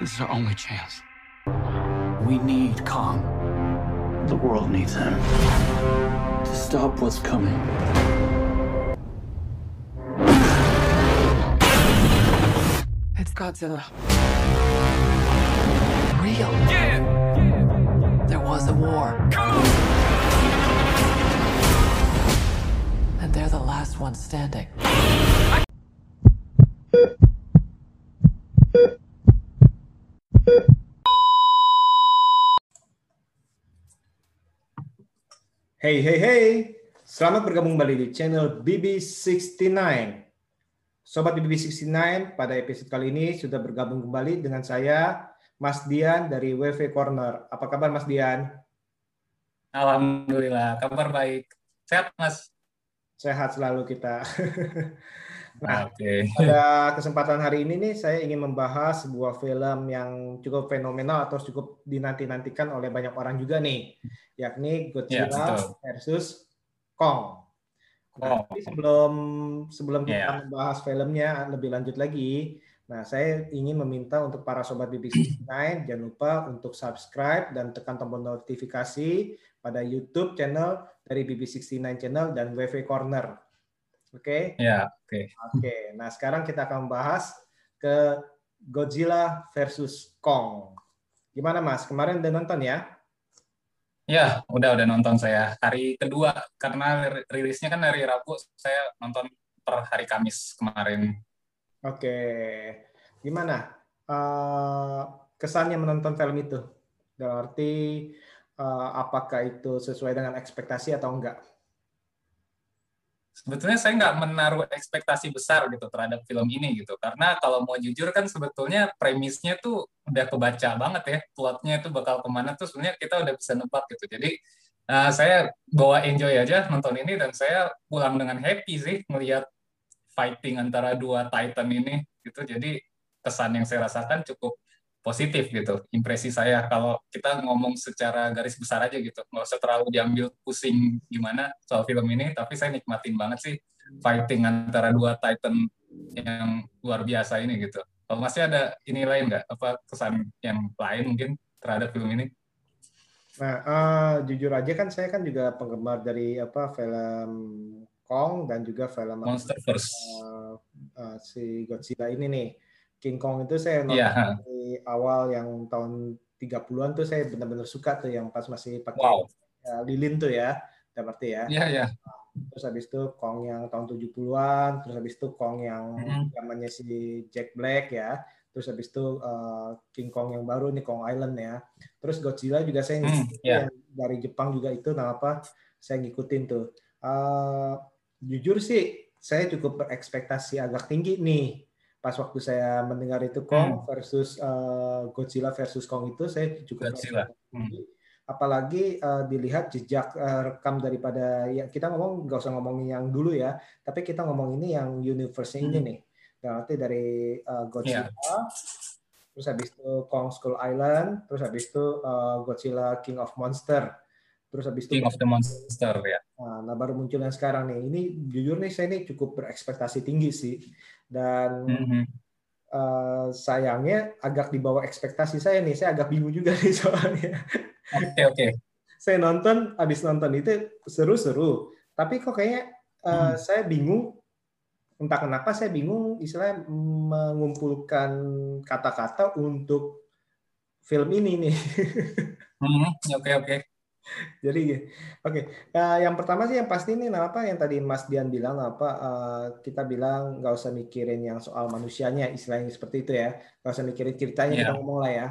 This is our only chance. We need Kong. The world needs him. To stop what's coming. It's Godzilla. Real. Yeah. There was a war. And they're the last ones standing. Hey, hey, hey. Selamat bergabung kembali di channel BB69. Sobat BB69, pada episode kali ini sudah bergabung kembali dengan saya, Mas Dian dari WV Corner. Apa kabar Mas Dian? Alhamdulillah, kabar baik. Sehat, Mas? Sehat selalu kita. Nah, Oke. pada kesempatan hari ini nih saya ingin membahas sebuah film yang cukup fenomenal atau cukup dinanti-nantikan oleh banyak orang juga nih, yakni Ya, Godzilla betul. versus Kong. Nah, tapi sebelum sebelum kita Ya. membahas filmnya lebih lanjut lagi, nah saya ingin meminta untuk para sobat BBC9 jangan lupa untuk subscribe dan tekan tombol notifikasi pada YouTube channel dari BB69 channel dan WV Corner. Oke? Ya, oke. Oke, nah sekarang kita akan membahas ke Godzilla versus Kong. Gimana Mas? Kemarin udah nonton ya? Ya, udah udah nonton saya hari kedua karena ri- rilisnya kan hari Rabu, saya nonton per hari Kamis kemarin. Oke, gimana Eh, kesannya menonton film itu? Dalam arti eh, apakah itu sesuai dengan ekspektasi atau enggak? Sebetulnya saya nggak menaruh ekspektasi besar gitu terhadap film ini gitu, karena kalau mau jujur kan sebetulnya premisnya tuh udah kebaca banget ya, plotnya itu bakal ke mana tuh sebenarnya kita udah bisa nebak gitu. Jadi eh, saya bawa enjoy aja nonton ini dan saya pulang dengan happy sih melihat fighting antara dua Titan ini gitu. Jadi kesan yang saya rasakan cukup positif gitu. Impresi saya kalau kita ngomong secara garis besar aja gitu, nggak usah terlalu diambil pusing gimana soal film ini, tapi saya nikmatin banget sih fighting antara dua Titan yang luar biasa ini gitu. Kalau masih ada ini lain nggak? Apa kesan yang lain mungkin terhadap film ini? Nah, eh, jujur aja kan saya kan juga penggemar dari apa film Kong dan juga film Monsterverse. eh, eh, si Godzilla ini nih. King Kong itu saya nonton Iya. dari awal yang tahun 30-an tuh saya benar-benar suka tuh yang pas masih pakai Wow. ya, lilin tuh ya. Berarti ya. Iya, iya. Terus habis itu Kong yang tahun 70-an, terus habis itu Kong yang Mhm. zamannya si Jack Black ya. Terus habis itu eh, King Kong yang baru nih Kong Island ya. Terus Godzilla juga saya Hmm, ngikutin ya. yang dari Jepang juga itu nah apa saya ngikutin tuh. Eh, jujur sih saya cukup berekspektasi agak tinggi nih pas waktu saya mendengar itu Kong versus eh, Godzilla versus Kong itu saya cukup Godzilla. tinggi. Apalagi eh, dilihat jejak eh, rekam daripada ya kita ngomong nggak usah ngomongin yang dulu ya, tapi kita ngomong ini yang universe ini Hmm. nih. Yang arti dari eh, Godzilla, terus habis itu Kong Skull Island, terus habis itu eh, Godzilla King of Monster, terus habis itu King of the Monster ya. Nah, nah, baru muncul yang sekarang nih. Ini jujur nih saya ini cukup berekspektasi tinggi sih. Dan Mhm. eh, sayangnya agak di bawah ekspektasi saya nih. Saya agak bingung juga nih soalnya. Oke, oke. Saya nonton, habis nonton itu seru-seru. Tapi kok kayaknya eh, Hmm. saya bingung. Entah kenapa saya bingung istilahnya mengumpulkan kata-kata untuk film ini nih. Mhm, Oke, oke. Jadi, oke. Eh, yang pertama sih yang pasti ini nah, apa yang tadi Mas Dian bilang apa eh, kita bilang nggak usah mikirin yang soal manusianya istilahnya seperti itu ya, nggak usah mikirin ceritanya kita Iya. ngomong lah ya.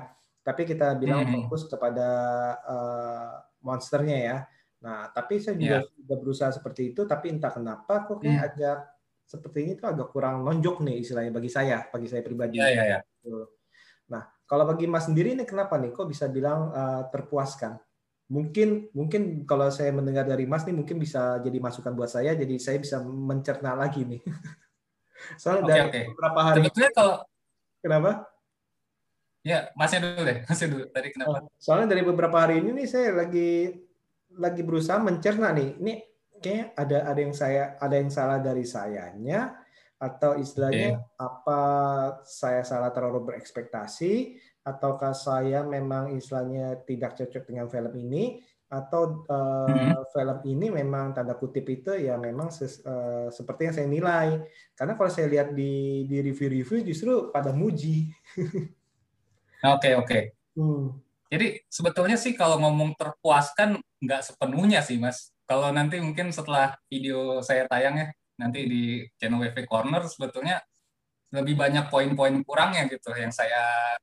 Tapi kita bilang Mhm. fokus kepada eh, monsternya ya. Nah, tapi saya juga Iya. sudah berusaha seperti itu, tapi entah kenapa kok kayak Hmm. agak seperti ini tuh agak kurang nonjok nih istilahnya bagi saya, bagi saya pribadi. Iya, iya, iya. Gitu. Nah, kalau bagi Mas sendiri ini kenapa nih kok bisa bilang eh, terpuaskan? Mungkin mungkin kalau saya mendengar dari Mas nih mungkin bisa jadi masukan buat saya jadi saya bisa mencerna lagi nih. Soalnya Oke, dari oke. beberapa hari Sebetulnya kalau kenapa? ya masnya dulu deh, masnya dulu. Tadi kenapa? Oh, soalnya dari beberapa hari ini nih saya lagi lagi berusaha mencerna nih. Ini kayaknya ada ada yang saya ada yang salah dari sayanya atau istilahnya okay. apa saya salah terlalu berekspektasi ataukah saya memang istilahnya tidak cocok dengan film ini atau uh, hmm. film ini memang tanda kutip itu ya memang ses, uh, seperti yang saya nilai karena kalau saya lihat di di review-review justru pada muji. Oke oke. Okay. Hmm. Jadi sebetulnya sih kalau ngomong terpuaskan nggak sepenuhnya sih mas. Kalau nanti mungkin setelah video saya tayang ya nanti di channel WV Corner sebetulnya lebih banyak poin-poin kurangnya gitu yang saya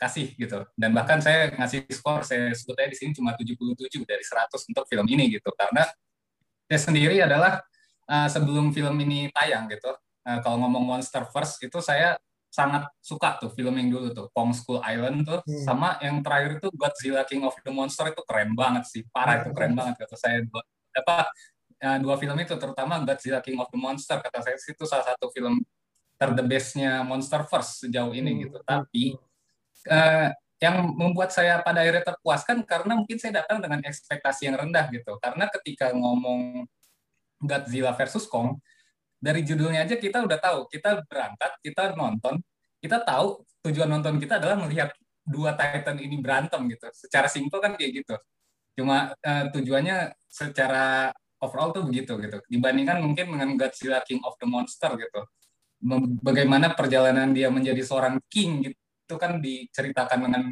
kasih gitu. Dan bahkan saya ngasih skor saya sebetulnya di sini cuma 77 dari 100 untuk film ini gitu. Karena saya sendiri adalah uh, sebelum film ini tayang gitu. Uh, kalau ngomong Monster First itu saya sangat suka tuh film yang dulu tuh Kong School Island tuh hmm. sama yang terakhir itu Godzilla King of the Monster itu keren banget sih parah itu keren banget kata saya apa uh, dua film itu terutama Godzilla King of the Monster kata saya itu salah satu film ter the bestnya Monster First sejauh ini hmm. gitu tapi uh, yang membuat saya pada akhirnya terpuaskan karena mungkin saya datang dengan ekspektasi yang rendah gitu. Karena ketika ngomong Godzilla versus Kong dari judulnya aja kita udah tahu kita berangkat kita nonton kita tahu tujuan nonton kita adalah melihat dua Titan ini berantem gitu. Secara simpel kan kayak gitu. Cuma uh, tujuannya secara overall tuh begitu gitu. Dibandingkan mungkin dengan Godzilla King of the Monster gitu. Bagaimana perjalanan dia menjadi seorang king gitu kan diceritakan dengan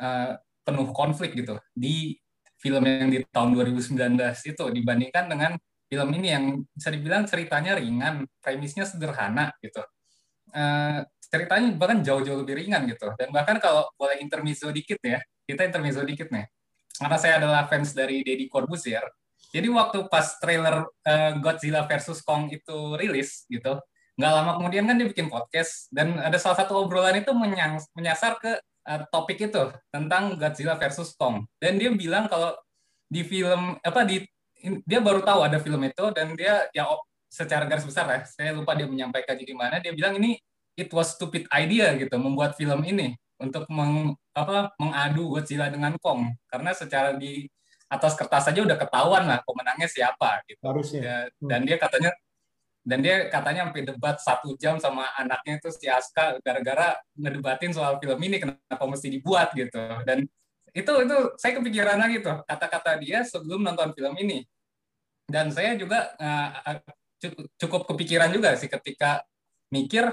uh, penuh konflik gitu di film yang di tahun 2019 itu dibandingkan dengan film ini yang bisa dibilang ceritanya ringan, premisnya sederhana gitu. Uh, ceritanya bahkan jauh-jauh lebih ringan gitu. Dan bahkan kalau boleh intermezzo dikit ya, kita intermezzo dikit nih. Karena saya adalah fans dari Deddy Corbuzier. Jadi waktu pas trailer uh, Godzilla versus Kong itu rilis gitu, nggak lama kemudian kan dia bikin podcast dan ada salah satu obrolan itu menyasar ke uh, topik itu tentang Godzilla versus Kong. Dan dia bilang kalau di film apa di dia baru tahu ada film itu dan dia ya secara garis besar ya saya lupa dia menyampaikan di mana dia bilang ini it was stupid idea gitu membuat film ini untuk meng, apa mengadu Godzilla dengan Kong. Karena secara di atas kertas saja udah ketahuan lah pemenangnya siapa gitu. Harusnya. Ya, hmm. dan dia katanya dan dia katanya sampai debat satu jam sama anaknya itu si Aska gara-gara ngedebatin soal film ini kenapa mesti dibuat gitu. Dan itu itu saya kepikiran lagi tuh kata-kata dia sebelum nonton film ini. Dan saya juga uh, cukup kepikiran juga sih ketika mikir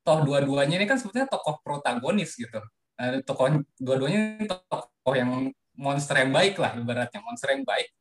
toh dua-duanya ini kan sebetulnya tokoh protagonis gitu. Uh, tokoh dua-duanya tokoh yang monster yang baik lah ibaratnya monster yang baik.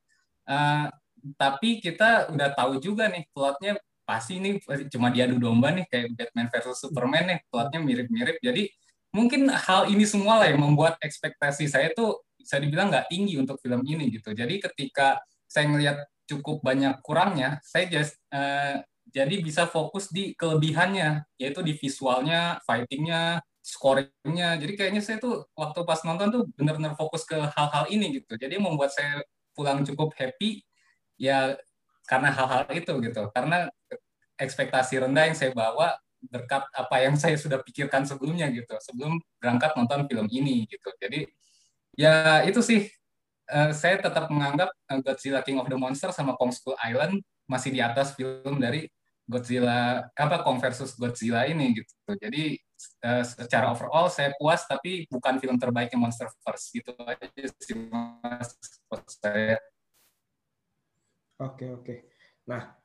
Uh, tapi kita udah tahu juga nih plotnya pasti ini cuma diadu domba nih kayak Batman versus Superman nih plotnya mirip-mirip jadi mungkin hal ini semua lah yang membuat ekspektasi saya tuh bisa dibilang nggak tinggi untuk film ini gitu jadi ketika saya ngelihat cukup banyak kurangnya, saya just uh, jadi bisa fokus di kelebihannya, yaitu di visualnya, fightingnya, scoringnya. Jadi kayaknya saya tuh waktu pas nonton tuh benar-benar fokus ke hal-hal ini gitu. Jadi membuat saya pulang cukup happy ya karena hal-hal itu gitu. Karena ekspektasi rendah yang saya bawa berkat apa yang saya sudah pikirkan sebelumnya gitu. Sebelum berangkat nonton film ini gitu. Jadi ya itu sih uh, saya tetap menganggap uh, Godzilla King of the Monster sama Kong School Island masih di atas film dari Godzilla apa Kong versus Godzilla ini gitu. Jadi uh, secara overall saya puas tapi bukan film terbaiknya Monster First gitu aja sih mas saya. Oke oke. Nah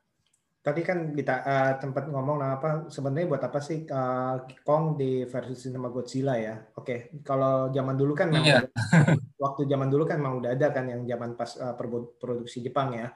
tadi kan kita uh, tempat ngomong nah apa sebenarnya buat apa sih uh, Kong di versi sama Godzilla ya? Oke, okay. kalau zaman dulu kan memang yeah. waktu zaman dulu kan memang udah ada kan yang zaman pas uh, produksi Jepang ya.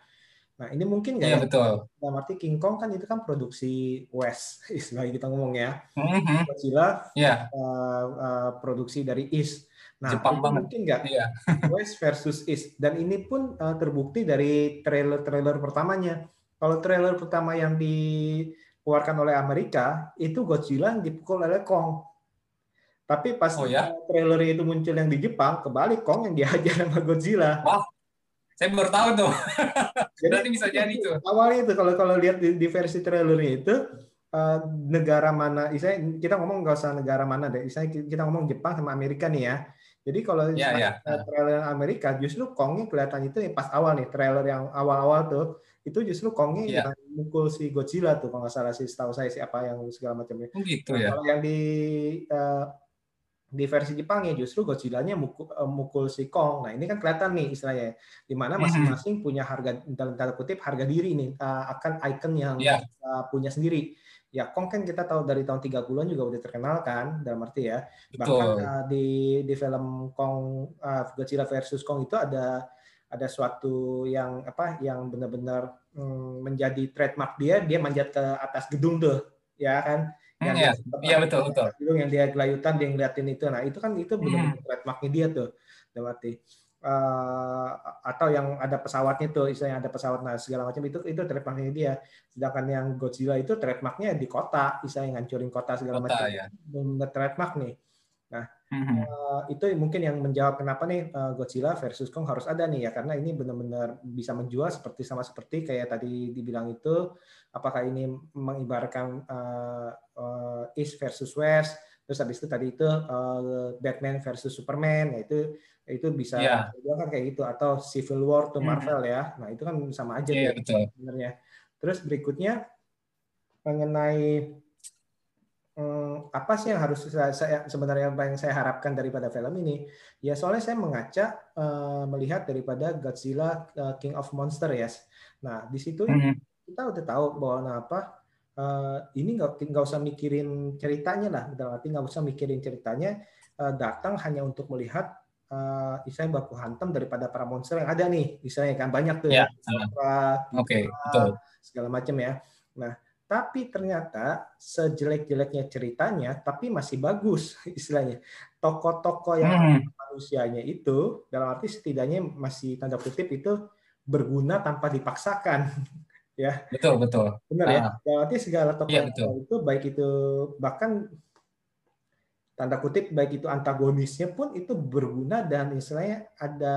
Nah ini mungkin nggak yeah, ya? betul. Dalam arti King Kong kan itu kan produksi West, istilahnya kita ngomong ya. Mm-hmm. Godzilla yeah. uh, uh, produksi dari East. Nah, Jepang banget. mungkin nggak yeah. West versus East. Dan ini pun uh, terbukti dari trailer-trailer pertamanya kalau trailer pertama yang dikeluarkan oleh Amerika itu Godzilla yang dipukul oleh Kong. Tapi pas oh, ya? trailer itu muncul yang di Jepang, kebalik Kong yang dihajar sama Godzilla. Wah, saya baru tahu tuh. jadi, Berarti bisa jadi tuh. Awalnya itu kalau kalau lihat di, di versi trailernya itu uh, negara mana, misalnya kita ngomong nggak usah negara mana deh, misalnya kita ngomong Jepang sama Amerika nih ya. Jadi kalau yeah, yeah. trailer Amerika justru Kongnya kelihatan itu pas awal nih trailer yang awal-awal tuh itu justru Kongnya Iya. yang mukul si Godzilla tuh kalau nggak salah sih setahu saya siapa yang segala macamnya. Oh, gitu Nah, ya. Kalau yang di eh, di versi Jepangnya justru Godzilla-nya mukul, eh, mukul si Kong. Nah ini kan kelihatan nih istilahnya, di mana Mhm. masing-masing punya harga dalam tanda kutip harga diri nih eh, akan icon yang Iya. eh, punya sendiri. Ya Kong kan kita tahu dari tahun 30-an juga udah terkenal kan dalam arti ya. Bahkan Betul. eh, di di film Kong eh, Godzilla versus Kong itu ada ada suatu yang apa yang benar-benar hmm, menjadi trademark dia dia manjat ke atas gedung tuh ya kan Hmm, dia ya. sempat Iya, betul, betul. gedung yang dia gelayutan dia ngeliatin itu nah itu kan itu Hmm. benar-benar trademarknya dia tuh dalam arti eh, atau yang ada pesawatnya tuh istilahnya ada pesawat nah segala macam itu itu trademarknya dia sedangkan yang Godzilla itu trademarknya di kota istilahnya ngancurin kota segala Kota, macam ya. benar trademark nih Mhm. Eh, itu mungkin yang menjawab kenapa nih eh, Godzilla versus Kong harus ada nih ya karena ini benar-benar bisa menjual seperti sama seperti kayak tadi dibilang itu apakah ini mengibarkan eh, eh, East versus West terus habis itu tadi itu Batman versus Superman ya itu bisa dibilang kan kayak gitu atau Civil War to Mhm. Marvel ya nah itu kan sama aja tuh betul. sebenarnya terus berikutnya mengenai Hmm, apa sih yang harus saya, saya- sebenarnya apa yang saya harapkan daripada film ini? Ya soalnya saya mengaca eh, melihat daripada Godzilla eh, King of Monster ya. Nah di situ Mhm. kita udah tahu bahwa nah, apa eh, ini nggak nggak usah mikirin ceritanya lah, dalam arti nggak usah mikirin ceritanya, datang hanya untuk melihat eh, istilahnya baku hantam daripada para monster yang ada nih, istilahnya kan banyak tuh Ya. Mothra, Oke, betul. segala macam ya. Nah, tapi ternyata sejelek-jeleknya ceritanya, tapi masih bagus istilahnya. Tokoh-tokoh yang Mhm. manusianya itu, dalam arti setidaknya masih tanda kutip itu berguna tanpa dipaksakan. Betul, betul. Benar ya? Ah. Dalam arti segala tokoh Iya, betul. ada itu, baik itu bahkan tanda kutip baik itu antagonisnya pun itu berguna dan istilahnya ada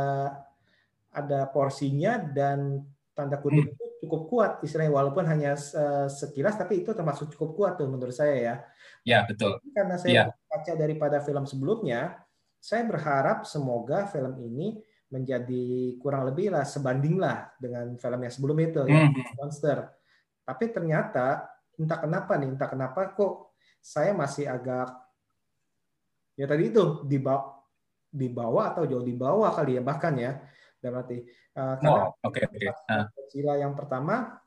ada porsinya dan tanda kutip Hmm. itu cukup kuat istilahnya walaupun hanya se- sekilas tapi itu termasuk cukup kuat tuh menurut saya ya. Ya, betul. Karena saya Iya. baca daripada film sebelumnya, saya berharap semoga film ini menjadi kurang lebih lah sebanding lah dengan film yang sebelum itu ya Mhm. monster. Tapi ternyata entah kenapa nih, entah kenapa kok saya masih agak ya tadi itu di bawah di bawah atau jauh di bawah kali ya bahkan ya. Dan berarti eh, karena Oh, oke, oke. Ah. Godzilla yang pertama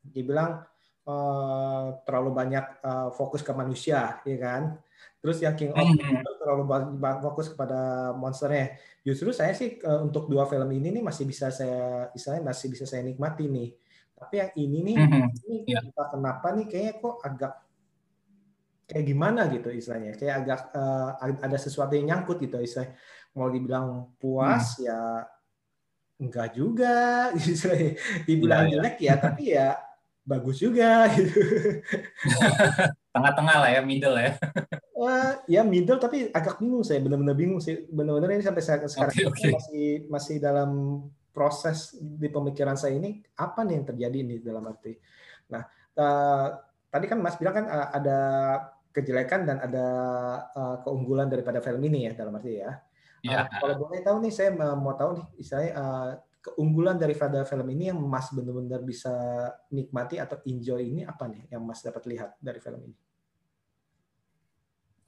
dibilang eh, terlalu banyak eh, fokus ke manusia, ya kan? Terus yang King of. Monsters terlalu ba- ba- fokus kepada monsternya. Justru saya sih eh, untuk dua film ini nih masih bisa saya, istilahnya masih bisa saya nikmati nih. Tapi yang ini nih, Mhm. ini Iya. entah kenapa nih kayaknya kok agak kayak gimana gitu istilahnya. Kayak agak eh, ada sesuatu yang nyangkut gitu istilahnya. Mau dibilang puas Hmm. ya enggak juga istilahnya. Dibilang iya. jelek ya tapi ya bagus juga gitu. Tengah-tengah lah ya, middle ya. Wah, ya middle tapi agak bingung saya benar-benar bingung sih benar-benar ini sampai saya- sekarang Oke, oke. masih masih dalam proses di pemikiran saya ini apa nih yang terjadi nih dalam arti. Nah eh, tadi kan Mas bilang kan eh, ada kejelekan dan ada eh, keunggulan daripada film ini ya dalam arti ya. Ya. Kalau boleh tahu nih saya mau tahu nih istilahnya eh, keunggulan daripada film ini yang Mas benar-benar bisa nikmati atau enjoy ini apa nih yang Mas dapat lihat dari film ini?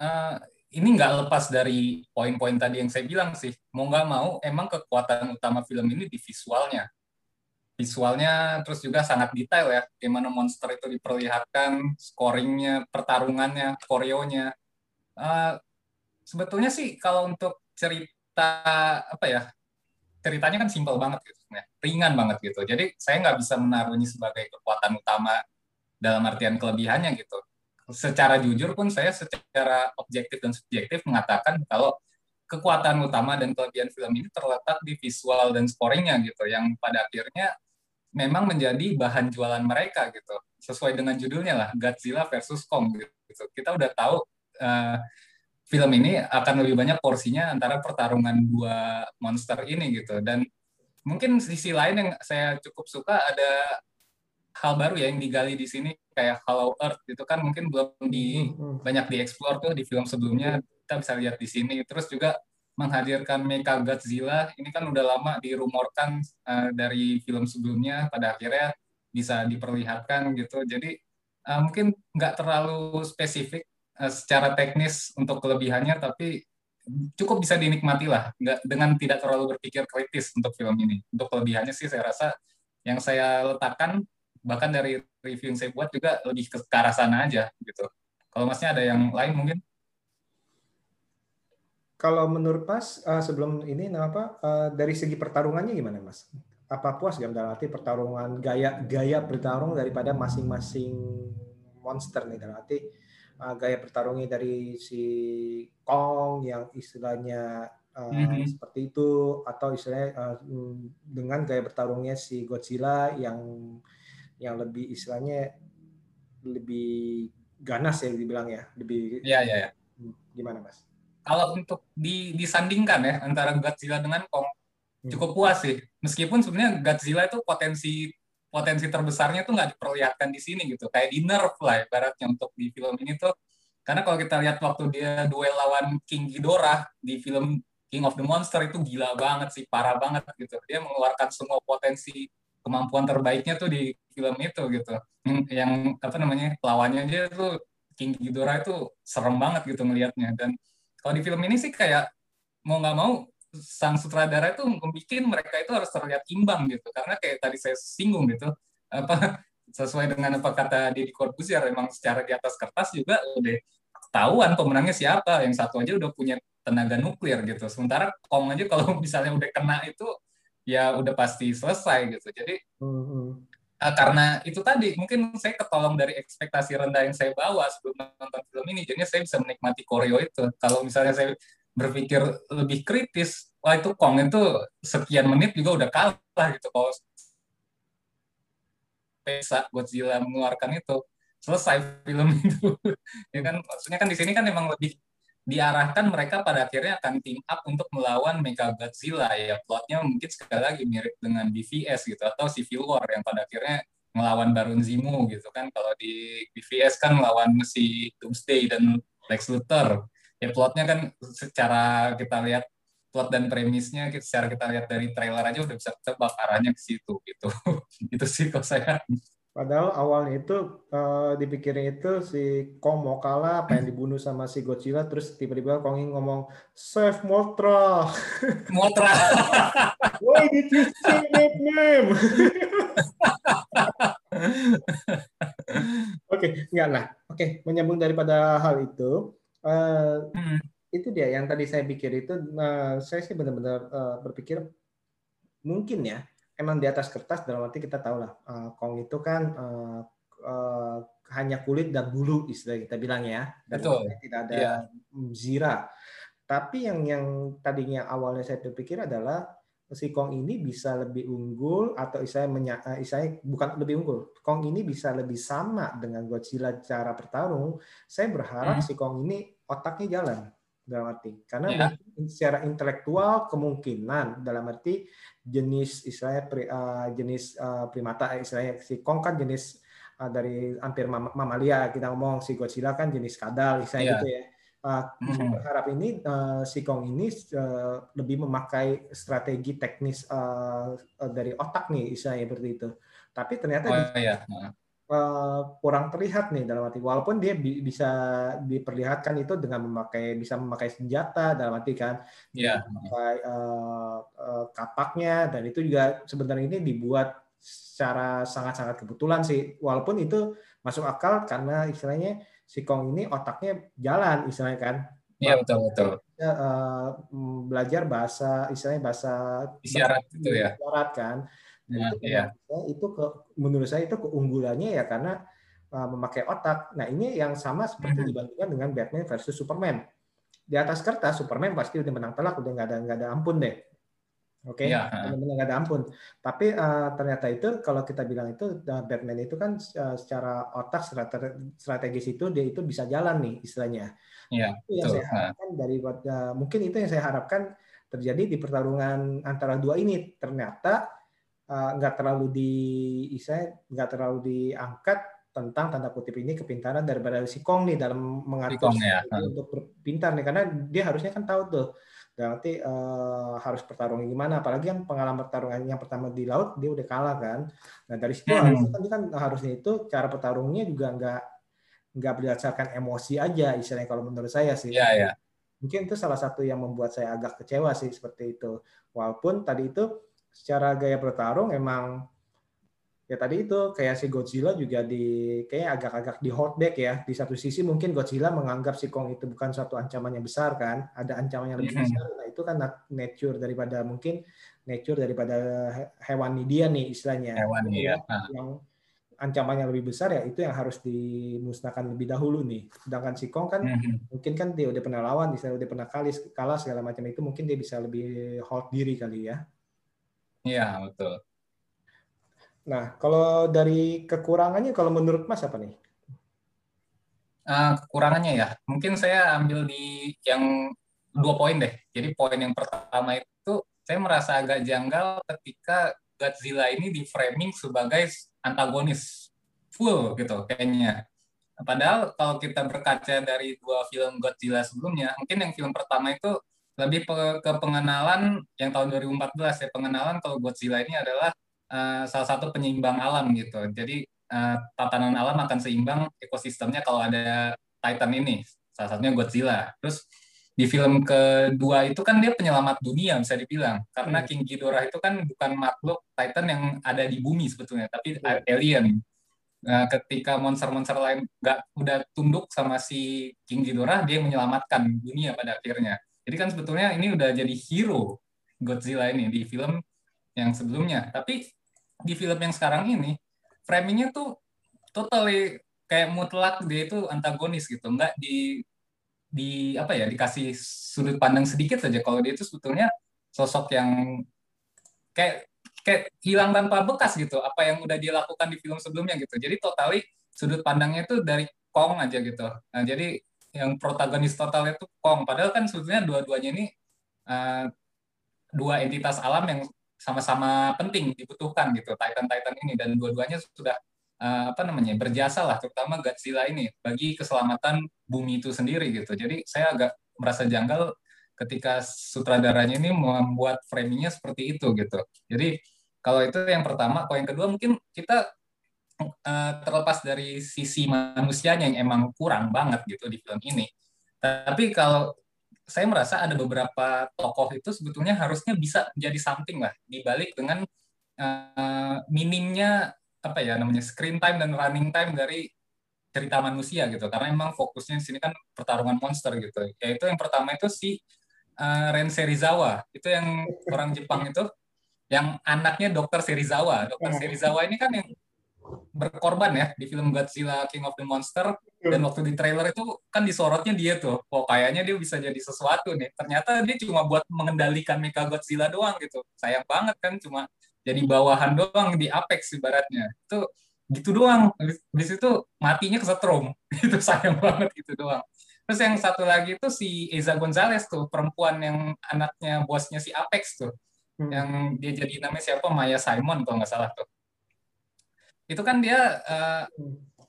Eh, ini nggak lepas dari poin-poin tadi yang saya bilang sih. Mau nggak mau, emang kekuatan utama film ini di visualnya. Visualnya terus juga sangat detail ya. Gimana monster itu diperlihatkan, scoringnya, pertarungannya, koreonya. Eh, sebetulnya sih kalau untuk cerita apa ya, ceritanya kan simpel banget gitu, sebenarnya. ringan banget gitu. Jadi saya nggak bisa menaruh ini sebagai kekuatan utama dalam artian kelebihannya gitu secara jujur pun saya secara objektif dan subjektif mengatakan kalau kekuatan utama dan kelebihan film ini terletak di visual dan scoringnya gitu yang pada akhirnya memang menjadi bahan jualan mereka gitu. Sesuai dengan judulnya lah Godzilla versus Kong gitu. Kita udah tahu uh, film ini akan lebih banyak porsinya antara pertarungan dua monster ini gitu. Dan mungkin sisi lain yang saya cukup suka ada hal baru ya yang digali di sini kayak Hollow Earth itu kan mungkin belum di Hmm, hmm. banyak dieksplor tuh di film sebelumnya. Kita bisa lihat di sini. Terus juga menghadirkan Mecha Godzilla. Ini kan udah lama dirumorkan uh, dari film sebelumnya. Pada akhirnya bisa diperlihatkan gitu. Jadi uh, mungkin nggak terlalu spesifik uh, secara teknis untuk kelebihannya tapi cukup bisa dinikmati lah. Nggak dengan tidak terlalu berpikir kritis untuk film ini. Untuk kelebihannya sih saya rasa yang saya letakkan bahkan dari review yang saya buat juga lebih ke, ke arah sana aja gitu. Kalau masnya ada yang lain mungkin kalau menurut Mas uh, sebelum ini nah apa uh, dari segi pertarungannya gimana Mas apa puas gak dalam arti pertarungan gaya gaya bertarung daripada masing-masing monster nih dalam arti uh, gaya bertarungnya dari si Kong yang istilahnya uh, mm-hmm. seperti itu atau istilahnya uh, dengan gaya bertarungnya si Godzilla yang yang lebih istilahnya lebih ganas ya dibilang ya lebih ya ya, ya. gimana mas? Kalau untuk di, disandingkan ya antara Godzilla dengan Kong hmm. cukup puas sih. Meskipun sebenarnya Godzilla itu potensi potensi terbesarnya tuh nggak diperlihatkan di sini gitu. Kayak di nerf lah ibaratnya untuk di film ini tuh. Karena kalau kita lihat waktu dia duel lawan King Ghidorah di film King of the Monster itu gila banget sih parah banget gitu. Dia mengeluarkan semua potensi kemampuan terbaiknya tuh di film itu gitu. Yang apa namanya lawannya aja tuh King Ghidorah itu serem banget gitu ngelihatnya. Dan kalau di film ini sih kayak mau nggak mau sang sutradara itu membuat mereka itu harus terlihat imbang gitu. Karena kayak tadi saya singgung gitu apa sesuai dengan apa kata Deddy Corbuzier memang secara di atas kertas juga udah ketahuan pemenangnya siapa. Yang satu aja udah punya tenaga nuklir gitu. Sementara Kong aja kalau misalnya udah kena itu ya udah pasti selesai gitu. Jadi mm-hmm. Uh, karena itu tadi mungkin saya ketolong dari ekspektasi rendah yang saya bawa sebelum nonton film ini jadi saya bisa menikmati koreo itu. Kalau misalnya saya berpikir lebih kritis, wah itu Kong itu sekian menit juga udah kalah gitu kalau Pesa Godzilla mengeluarkan itu selesai film itu. Ya kan maksudnya kan di sini kan memang lebih diarahkan mereka pada akhirnya akan team up untuk melawan Mecha Godzilla ya plotnya mungkin sekali lagi mirip dengan BVS gitu atau Civil War yang pada akhirnya melawan Baron Zemo gitu kan. Kalau di BVS kan melawan si Doomsday dan Lex Luthor. Ya plotnya kan secara kita lihat plot dan premisnya secara kita lihat dari trailer aja udah bisa tebak arahnya ke situ gitu. Itu sih kalau saya Padahal awalnya itu uh, dipikirin itu si Kong mau kalah, pengen dibunuh sama si Godzilla, terus tiba-tiba Kong ngomong save Mothra. Mothra. Why did you say that name? Oke, okay, enggak lah. Oke, okay, menyambung daripada hal itu, Uh, hmm. Itu dia yang tadi saya pikir itu, uh, saya sih benar-benar uh, berpikir mungkin ya, emang di atas kertas dalam arti kita tahu lah, uh, Kong itu kan uh, uh, hanya kulit dan bulu istilah kita bilang ya, dan Betul. tidak ada yeah. zira. Tapi yang yang tadinya awalnya saya berpikir adalah si Kong ini bisa lebih unggul atau istilahnya, istilahnya bukan lebih unggul. Kong ini bisa lebih sama dengan Godzilla cara bertarung. Saya berharap hmm. si Kong ini otaknya jalan dalam arti karena yeah. secara intelektual kemungkinan dalam arti jenis istilahnya uh, jenis uh, primata istilahnya si Kong kan jenis uh, dari hampir mamalia kita ngomong si Godzilla kan jenis kadal istilahnya yeah. gitu ya Uh, hmm. berharap ini uh, si Kong ini uh, lebih memakai strategi teknis uh, dari otak nih istilahnya seperti itu. Tapi ternyata oh, di, iya. Uh, kurang terlihat nih dalam arti walaupun dia bi bisa diperlihatkan itu dengan memakai bisa memakai senjata dalam arti kan yeah. memakai uh, uh, kapaknya dan itu juga sebenarnya ini dibuat secara sangat-sangat kebetulan sih walaupun itu masuk akal karena istilahnya si Kong ini otaknya jalan istilahnya kan. Iya betul betul. Uh, belajar bahasa istilahnya bahasa isyarat itu ya. Isyarat kan. Ya, itu, iya. itu ke, menurut saya itu keunggulannya ya karena uh, memakai otak. Nah ini yang sama seperti hmm. dibandingkan dengan Batman versus Superman. Di atas kertas Superman pasti udah menang telak, udah nggak ada nggak ada ampun deh. Oke, okay? ya. benar-benar nggak ada ampun. Tapi uh, ternyata itu kalau kita bilang itu uh, Batman itu kan uh, secara otak strategis itu dia itu bisa jalan nih istilahnya. Iya. Itu yang saya harapkan dari uh, mungkin itu yang saya harapkan terjadi di pertarungan antara dua ini. Ternyata nggak terlalu di nggak terlalu diangkat tentang tanda kutip ini kepintaran daripada si Kong nih dalam mengatur ya. untuk berpintar nih karena dia harusnya kan tahu tuh berarti uh, harus pertarungan gimana apalagi kan pengalaman pertarungan yang pertama di laut dia udah kalah kan nah dari situ hmm. harusnya kan, kan harusnya itu cara pertarungnya juga nggak nggak berdasarkan emosi aja istilahnya kalau menurut saya sih yeah, yeah. mungkin itu salah satu yang membuat saya agak kecewa sih seperti itu walaupun tadi itu secara gaya bertarung emang ya tadi itu kayak si Godzilla juga di kayak agak-agak di hot deck ya. Di satu sisi mungkin Godzilla menganggap si Kong itu bukan suatu ancaman yang besar kan. Ada ancaman yang lebih mm-hmm. besar. Nah itu kan nature daripada mungkin nature daripada hewani dia nih istilahnya. Hewan ya. yang ancamannya lebih besar ya itu yang harus dimusnahkan lebih dahulu nih. Sedangkan si Kong kan mm-hmm. mungkin kan dia udah pernah lawan misalnya udah pernah kali kalah segala macam itu mungkin dia bisa lebih hold diri kali ya iya betul Nah, kalau dari kekurangannya, kalau menurut Mas apa nih? Uh, kekurangannya ya, mungkin saya ambil di yang dua poin deh. Jadi poin yang pertama itu saya merasa agak janggal ketika Godzilla ini di framing sebagai antagonis full gitu kayaknya. Padahal kalau kita berkaca dari dua film Godzilla sebelumnya, mungkin yang film pertama itu lebih ke pengenalan yang tahun 2014 ya pengenalan kalau Godzilla ini adalah uh, salah satu penyeimbang alam gitu. Jadi uh, tatanan alam akan seimbang ekosistemnya kalau ada Titan ini, salah satunya Godzilla. Terus di film kedua itu kan dia penyelamat dunia bisa dibilang karena hmm. King Ghidorah itu kan bukan makhluk Titan yang ada di bumi sebetulnya tapi hmm. alien nah, ketika monster-monster lain nggak udah tunduk sama si King Ghidorah dia menyelamatkan dunia pada akhirnya jadi kan sebetulnya ini udah jadi hero Godzilla ini di film yang sebelumnya. Tapi di film yang sekarang ini framingnya tuh totally kayak mutlak dia itu antagonis gitu. Nggak di di apa ya dikasih sudut pandang sedikit saja. Kalau dia itu sebetulnya sosok yang kayak kayak hilang tanpa bekas gitu. Apa yang udah dilakukan di film sebelumnya gitu. Jadi totally sudut pandangnya itu dari Kong aja gitu. Nah jadi yang protagonis total itu Kong padahal kan sebetulnya dua-duanya ini uh, dua entitas alam yang sama-sama penting dibutuhkan gitu Titan-Titan ini dan dua-duanya sudah uh, apa namanya berjasa lah terutama Godzilla ini bagi keselamatan bumi itu sendiri gitu. Jadi saya agak merasa janggal ketika sutradaranya ini membuat framingnya seperti itu gitu. Jadi kalau itu yang pertama, kalau yang kedua mungkin kita uh, terlepas dari sisi manusianya yang emang kurang banget gitu di film ini. Tapi kalau saya merasa ada beberapa tokoh itu sebetulnya harusnya bisa menjadi something lah dibalik dengan uh, minimnya apa ya namanya screen time dan running time dari cerita manusia gitu. Karena emang fokusnya di sini kan pertarungan monster gitu. Yaitu yang pertama itu si uh, Ren Serizawa itu yang orang Jepang itu yang anaknya Dokter Serizawa. Dokter Serizawa ini kan yang berkorban ya di film Godzilla King of the Monster. Dan waktu di trailer itu kan disorotnya dia tuh oh kayaknya dia bisa jadi sesuatu nih. Ternyata dia cuma buat mengendalikan Mecha Godzilla doang gitu. Sayang banget kan cuma jadi bawahan doang di Apex ibaratnya. Itu gitu doang. Di situ matinya kesetrum itu sayang banget gitu doang. Terus yang satu lagi itu si Eza Gonzalez tuh perempuan yang anaknya bosnya si Apex tuh. Hmm. yang dia jadi namanya siapa? Maya Simon kalau nggak salah tuh itu kan dia uh,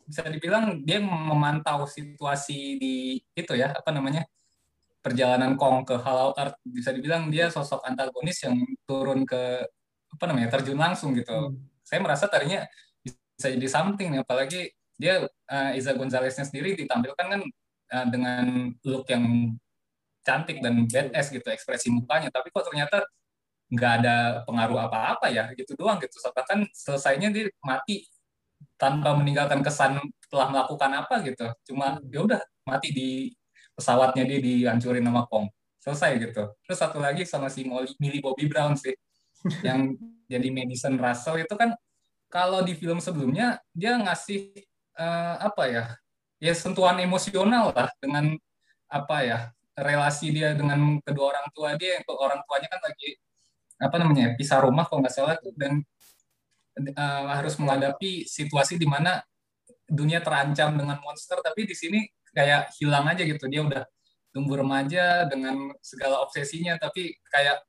bisa dibilang dia memantau situasi di itu ya apa namanya perjalanan Kong ke Hollow Earth bisa dibilang dia sosok antagonis yang turun ke apa namanya terjun langsung gitu. Hmm. Saya merasa tadinya bisa jadi something apalagi dia uh, Iza Gonzaleznya sendiri ditampilkan kan uh, dengan look yang cantik dan badass gitu ekspresi mukanya tapi kok ternyata nggak ada pengaruh apa-apa ya gitu doang gitu. Kan selesainya dia mati tanpa meninggalkan kesan telah melakukan apa gitu. Cuma hmm. ya udah mati di pesawatnya dia dihancurin sama Kong. Selesai gitu. Terus satu lagi sama si Molly, Millie Bobby Brown sih yang jadi Madison Russell itu kan kalau di film sebelumnya dia ngasih uh, apa ya ya sentuhan emosional lah dengan apa ya relasi dia dengan kedua orang tua dia yang orang tuanya kan lagi apa namanya pisah rumah kalau nggak salah dan uh, harus menghadapi situasi di mana dunia terancam dengan monster tapi di sini kayak hilang aja gitu. Dia udah tumbuh remaja dengan segala obsesinya tapi kayak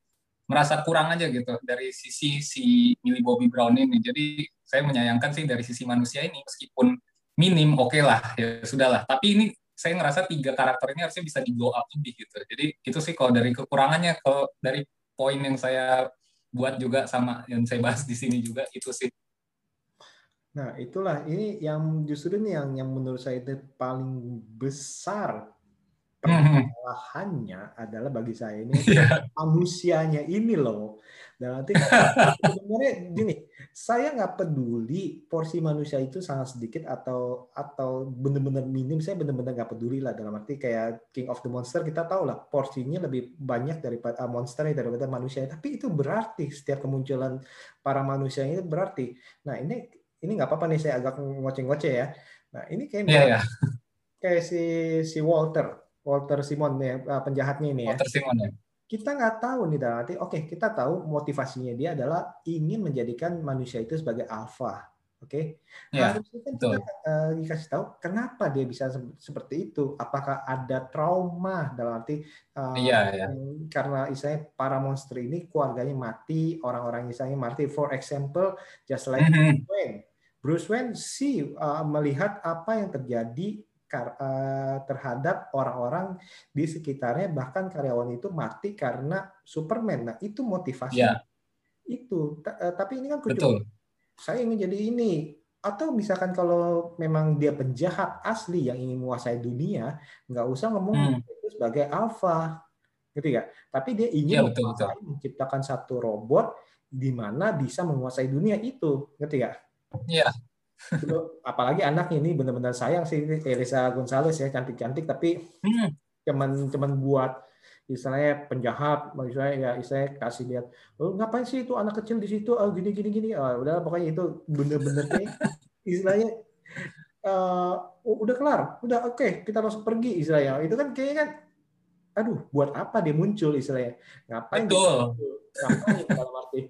merasa kurang aja gitu dari sisi si Millie Bobby Brown ini. Jadi saya menyayangkan sih dari sisi manusia ini meskipun minim oke okay lah ya sudahlah tapi ini saya ngerasa tiga karakter ini harusnya bisa di blow up lebih gitu. Jadi itu sih kalau dari kekurangannya, kalau dari poin yang saya buat juga sama yang saya bahas di sini juga itu sih. Nah, itulah ini yang justru ini yang yang menurut saya itu paling besar permasalahannya adalah bagi saya ini yeah. manusianya ini loh. Dan nanti sebenarnya gini, saya nggak peduli porsi manusia itu sangat sedikit atau atau benar-benar minim. Saya benar-benar nggak peduli lah dalam arti kayak King of the Monster kita tahu lah porsinya lebih banyak daripada uh, monsternya daripada manusia. Tapi itu berarti setiap kemunculan para manusia ini berarti. Nah ini ini nggak apa-apa nih saya agak ngoceh-ngoceh ya. Nah ini kayak yeah, yeah. kayak si si Walter Walter Simon ya penjahatnya ini ya. Walter Simon ya. Kita nggak tahu nih dalam arti, oke okay, kita tahu motivasinya dia adalah ingin menjadikan manusia itu sebagai alpha, oke? Okay? Ya, Harusnya kan kita uh, dikasih tahu kenapa dia bisa seperti itu. Apakah ada trauma dalam arti uh, ya, ya. karena istilahnya para monster ini keluarganya mati, orang-orang misalnya mati. For example, just like mm -hmm. Bruce Wayne. Bruce Wayne sih uh, melihat apa yang terjadi Eh, terhadap orang-orang di sekitarnya bahkan karyawan itu mati karena Superman. Nah itu motivasi ya. itu. Eh, tapi ini kan Betul. saya ingin jadi ini. Atau misalkan kalau memang dia penjahat asli yang ingin menguasai dunia, nggak usah ngomong hmm. itu sebagai alpha, gitu ya. Tapi dia ingin ya, betul, betul. menciptakan satu robot di mana bisa menguasai dunia itu, gitu ya. Iya apalagi anak ini benar-benar sayang sih Elisa Gonzalez ya cantik-cantik tapi hmm. cuman cuman buat istilahnya penjahat misalnya ya istilahnya kasih lihat oh, ngapain sih itu anak kecil di situ? Oh, gini gini gini. Oh, udah pokoknya itu bener-bener istilahnya uh, udah kelar udah oke okay, kita langsung pergi istilahnya. Itu kan kayaknya kan aduh buat apa dia muncul istilahnya? Ngapain Betul. ngapain dalam arti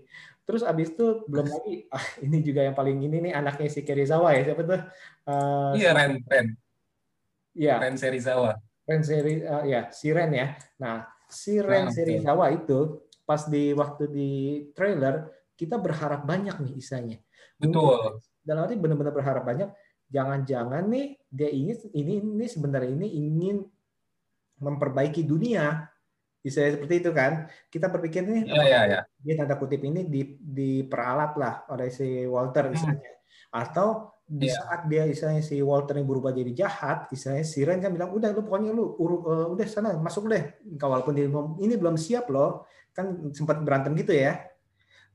Terus abis itu belum lagi, ah, ini juga yang paling ini nih anaknya si Kerizawa ya siapa tuh? Uh, iya Ren Ren. Iya. Ren Serizawa. Ren Seri, uh, ya si Ren ya. Nah si Ren nah, Serizawa itu pas di waktu di trailer kita berharap banyak nih isanya. Betul. Dalam arti benar-benar berharap banyak. Jangan-jangan nih dia ingin ini ini sebenarnya ini ingin memperbaiki dunia bisa seperti itu kan kita berpikir nih ya, ya, ya. dia tanda kutip ini di diperalat lah oleh si Walter misalnya hmm. atau di ya. saat dia misalnya si Walter yang berubah jadi jahat misalnya si Ren kan bilang udah lu pokoknya lu uru, uh, udah sana masuk deh walaupun dia ini belum siap loh kan sempat berantem gitu ya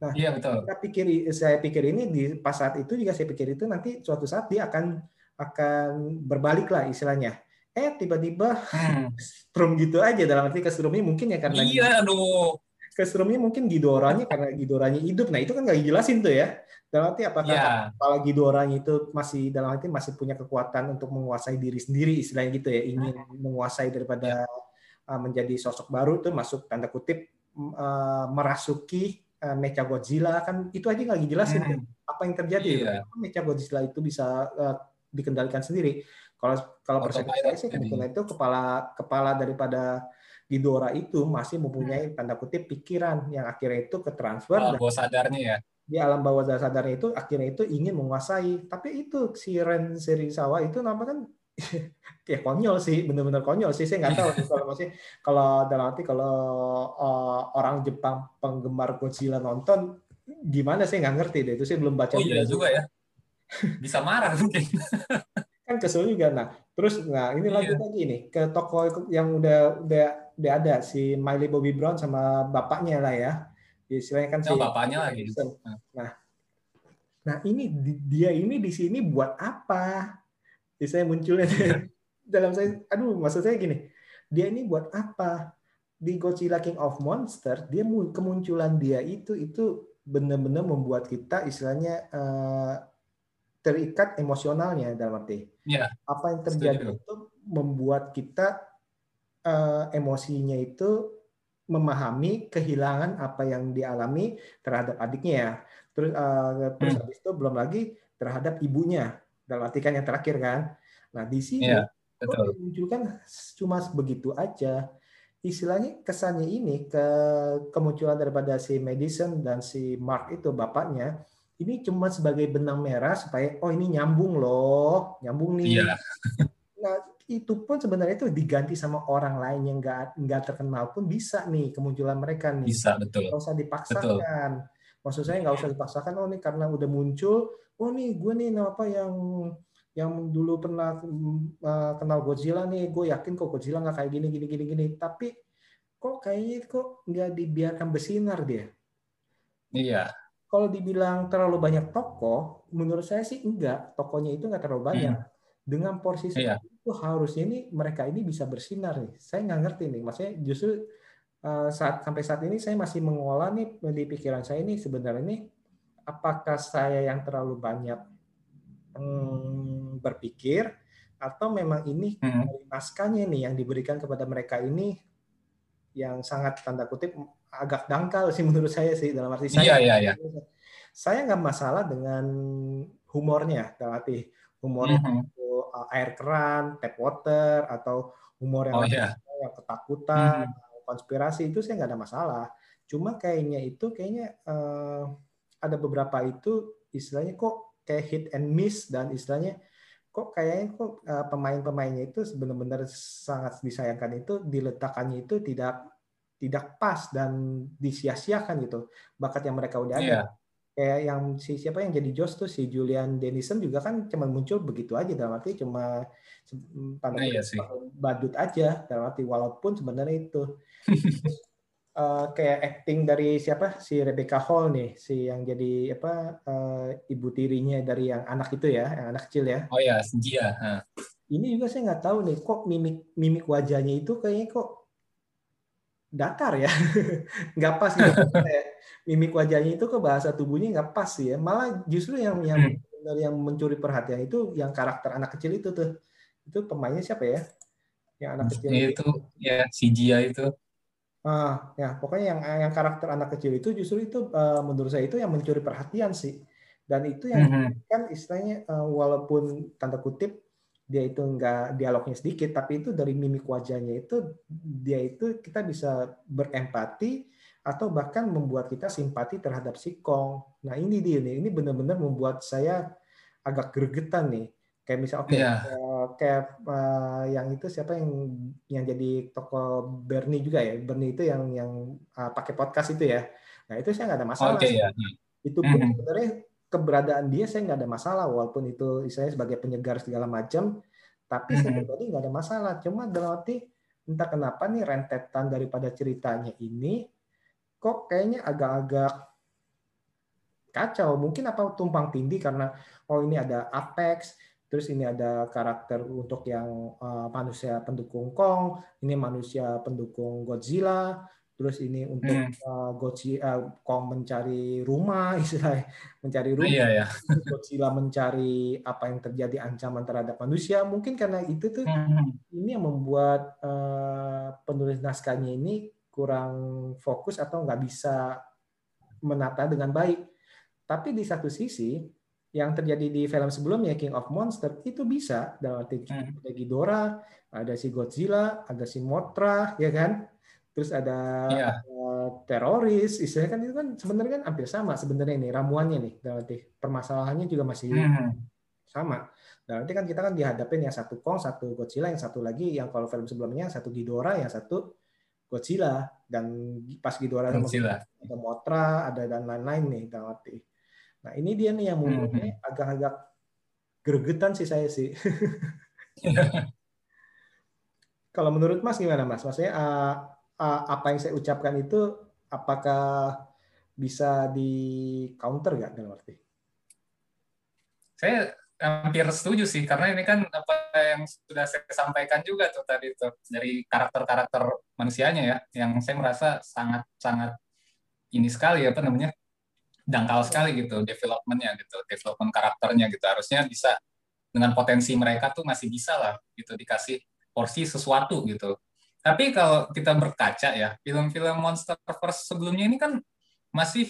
nah iya, betul. kita pikir saya pikir ini di pas saat itu juga saya pikir itu nanti suatu saat dia akan akan berbalik lah istilahnya eh tiba-tiba hmm. strum gitu aja dalam arti kestrumnya mungkin ya karena iya aduh kestrumnya mungkin gidoranya karena gidoranya hidup nah itu kan nggak dijelasin tuh ya dalam arti apakah yeah. kepala gidoranya itu masih dalam arti masih punya kekuatan untuk menguasai diri sendiri istilahnya gitu ya ingin hmm. menguasai daripada yeah. uh, menjadi sosok baru tuh masuk tanda kutip uh, merasuki uh, Mecha Godzilla kan itu aja nggak dijelasin hmm. apa yang terjadi yeah. Mecha Godzilla itu bisa uh, dikendalikan sendiri kalau kalau percaya sih kebetulan itu kepala kepala daripada Ghidorah itu masih mempunyai tanda kutip pikiran yang akhirnya itu ke transfer oh, bawah sadarnya ya? Di alam bawah sadarnya itu akhirnya itu ingin menguasai. Tapi itu si Ren Serizawa itu nama kan kayak konyol sih benar-benar konyol sih. Saya nggak tahu kalau masih kalau dalam arti kalau uh, orang Jepang penggemar Godzilla nonton gimana? Sih nggak ngerti deh. Itu sih belum baca oh iya juga ya. Bisa marah mungkin kan kesel juga. Nah terus nah ini lanjut iya. lagi nih ke toko yang udah udah udah ada si Miley Bobby Brown sama bapaknya lah ya. Istilahnya kan oh, si bapaknya lagi. Nah. Nah ini dia ini di sini buat apa? Saya munculnya dalam saya aduh maksud saya gini. Dia ini buat apa? Di Godzilla King of Monster dia kemunculan dia itu itu benar-benar membuat kita istilahnya uh, terikat emosionalnya dalam arti ya, apa yang terjadi setuju. itu membuat kita uh, emosinya itu memahami kehilangan apa yang dialami terhadap adiknya ya terus uh, terus hmm. habis itu belum lagi terhadap ibunya dalam arti kan yang terakhir kan nah di sini ya, betul. munculkan cuma begitu aja istilahnya kesannya ini ke kemunculan daripada si Madison dan si Mark itu bapaknya ini cuma sebagai benang merah supaya oh ini nyambung loh, nyambung nih. Iya. Nah, itu pun sebenarnya itu diganti sama orang lain yang nggak nggak terkenal pun bisa nih kemunculan mereka nih. Bisa betul. Nggak usah dipaksakan. Betul. Maksud saya nggak usah dipaksakan. Oh nih karena udah muncul. Oh nih gue nih apa yang yang dulu pernah uh, kenal Godzilla nih. Gue yakin kok Godzilla nggak kayak gini gini gini gini. Tapi kok kayaknya kok nggak dibiarkan bersinar dia. Iya. Kalau dibilang terlalu banyak tokoh, menurut saya sih enggak. Tokonya itu nggak terlalu banyak. Hmm. Dengan porsi iya itu harusnya ini mereka ini bisa bersinar nih. Saya nggak ngerti nih, maksudnya justru uh, saat sampai saat ini saya masih mengolah nih di pikiran saya ini sebenarnya ini apakah saya yang terlalu banyak hmm, berpikir atau memang ini hmm. naskahnya nih yang diberikan kepada mereka ini yang sangat tanda kutip agak dangkal sih menurut saya sih dalam arti saya. Iya, iya, iya. Saya nggak masalah dengan humornya, dalam arti humornya mm -hmm air keran, tap water, atau humor yang, oh, yeah. yang ketakutan, hmm. konspirasi itu saya nggak ada masalah. Cuma kayaknya itu kayaknya uh, ada beberapa itu istilahnya kok kayak hit and miss dan istilahnya kok kayaknya kok uh, pemain-pemainnya itu benar-benar sangat disayangkan itu diletakkannya itu tidak tidak pas dan disia-siakan gitu bakat yang mereka udah ada. Yeah kayak yang si siapa yang jadi Josh tuh si Julian Dennison juga kan cuma muncul begitu aja dalam arti cuma pada nah, iya badut aja dalam arti walaupun sebenarnya itu. Uh, kayak acting dari siapa? Si Rebecca Hall nih si yang jadi apa uh, ibu tirinya dari yang anak itu ya yang anak kecil ya. Oh ya Senjia ini juga saya nggak tahu nih kok mimik mimik wajahnya itu kayaknya kok datar ya. Nggak pas gitu. Mimik wajahnya itu ke bahasa tubuhnya nggak pas sih ya. Malah justru yang yang hmm. yang mencuri perhatian itu yang karakter anak kecil itu tuh. Itu pemainnya siapa ya? Yang anak kecil itu, itu ya si Jia itu. Ah ya pokoknya yang yang karakter anak kecil itu justru itu uh, menurut saya itu yang mencuri perhatian sih. Dan itu yang hmm. kan istilahnya uh, walaupun tanda kutip dia itu enggak dialognya sedikit, tapi itu dari mimik wajahnya itu dia itu kita bisa berempati atau bahkan membuat kita simpati terhadap si Kong. Nah ini dia nih, ini benar-benar membuat saya agak gregetan nih. Kayak misal oke, okay, iya. yeah. uh, kayak uh, yang itu siapa yang yang jadi toko Bernie juga ya, Bernie itu yang yang uh, pakai podcast itu ya. Nah itu saya nggak ada masalah. Okay, yeah. Itu pun mm-hmm. sebenarnya keberadaan dia saya nggak ada masalah walaupun itu saya sebagai penyegar segala macam tapi mm-hmm. saya pribadi nggak ada masalah cuma dalam arti entah kenapa nih rentetan daripada ceritanya ini kok kayaknya agak-agak kacau mungkin apa tumpang tindih karena oh ini ada Apex terus ini ada karakter untuk yang uh, manusia pendukung Kong ini manusia pendukung Godzilla terus ini untuk hmm. uh, Godzilla uh, Kong mencari rumah istilah mencari rumah iya, iya. Godzilla mencari apa yang terjadi ancaman terhadap manusia mungkin karena itu tuh hmm. ini yang membuat uh, penulis naskahnya ini kurang fokus atau nggak bisa menata dengan baik tapi di satu sisi yang terjadi di film sebelumnya King of Monster itu bisa dalam arti hmm. ada Ghidorah, ada si Godzilla, ada si Mothra, ya kan? Terus ada yeah. Iya. teroris, istilahnya kan itu kan sebenarnya kan hampir sama sebenarnya ini ramuannya nih, berarti permasalahannya juga masih hmm. sama. Berarti kan kita kan dihadapin yang satu Kong, satu Godzilla, yang satu lagi yang kalau film sebelumnya satu Ghidorah, yang satu Godzilla dan pas Ghidorah Godzilla. ada Mothra, ada dan lain-lain nih berarti. Nah ini dia nih yang membuatnya hmm. agak-agak gregetan sih saya sih. kalau menurut Mas gimana Mas? Maksudnya uh, apa yang saya ucapkan itu apakah bisa di counter nggak dalam arti? Saya hampir setuju sih karena ini kan apa yang sudah saya sampaikan juga tuh tadi tuh dari karakter-karakter manusianya ya yang saya merasa sangat sangat ini sekali apa namanya dangkal sekali gitu developmentnya gitu development karakternya gitu harusnya bisa dengan potensi mereka tuh masih bisa lah gitu dikasih porsi sesuatu gitu tapi kalau kita berkaca ya, film-film Monsterverse sebelumnya ini kan masih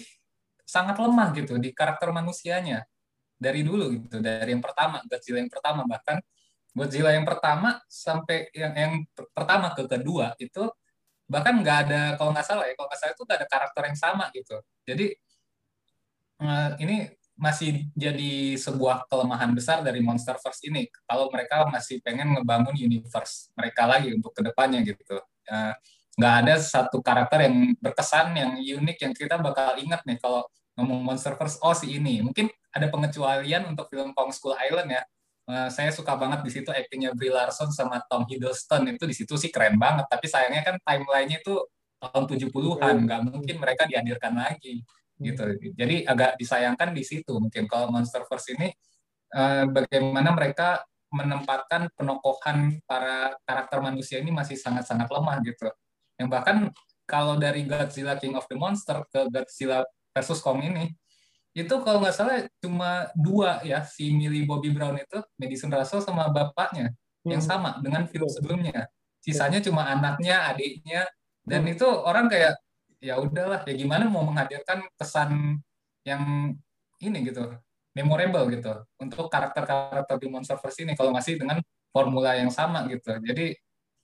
sangat lemah gitu di karakter manusianya dari dulu gitu, dari yang pertama Godzilla yang pertama bahkan Godzilla yang pertama sampai yang yang pertama ke kedua itu bahkan nggak ada kalau nggak salah ya kalau nggak salah itu nggak ada karakter yang sama gitu. Jadi eh, ini masih jadi sebuah kelemahan besar dari Monster First ini. Kalau mereka masih pengen ngebangun universe mereka lagi untuk ke depannya gitu. Uh, nggak ada satu karakter yang berkesan yang unik yang kita bakal ingat nih kalau ngomong Monster First. Oh si ini. Mungkin ada pengecualian untuk film Kong School Island ya. Uh, saya suka banget di situ aktingnya Brie Larson sama Tom Hiddleston. Itu di situ sih keren banget. Tapi sayangnya kan timelinenya itu tahun 70-an nggak mungkin mereka dihadirkan lagi gitu. Jadi agak disayangkan di situ mungkin kalau Monsterverse ini uh, bagaimana mereka menempatkan penokohan para karakter manusia ini masih sangat-sangat lemah gitu. Yang bahkan kalau dari Godzilla King of the Monster ke Godzilla versus Kong ini itu kalau nggak salah cuma dua ya si Millie Bobby Brown itu Madison Russell sama bapaknya hmm. yang sama dengan film sebelumnya sisanya cuma anaknya adiknya dan hmm. itu orang kayak ya udahlah ya gimana mau menghadirkan kesan yang ini gitu memorable gitu untuk karakter-karakter di Monsterverse ini kalau masih dengan formula yang sama gitu jadi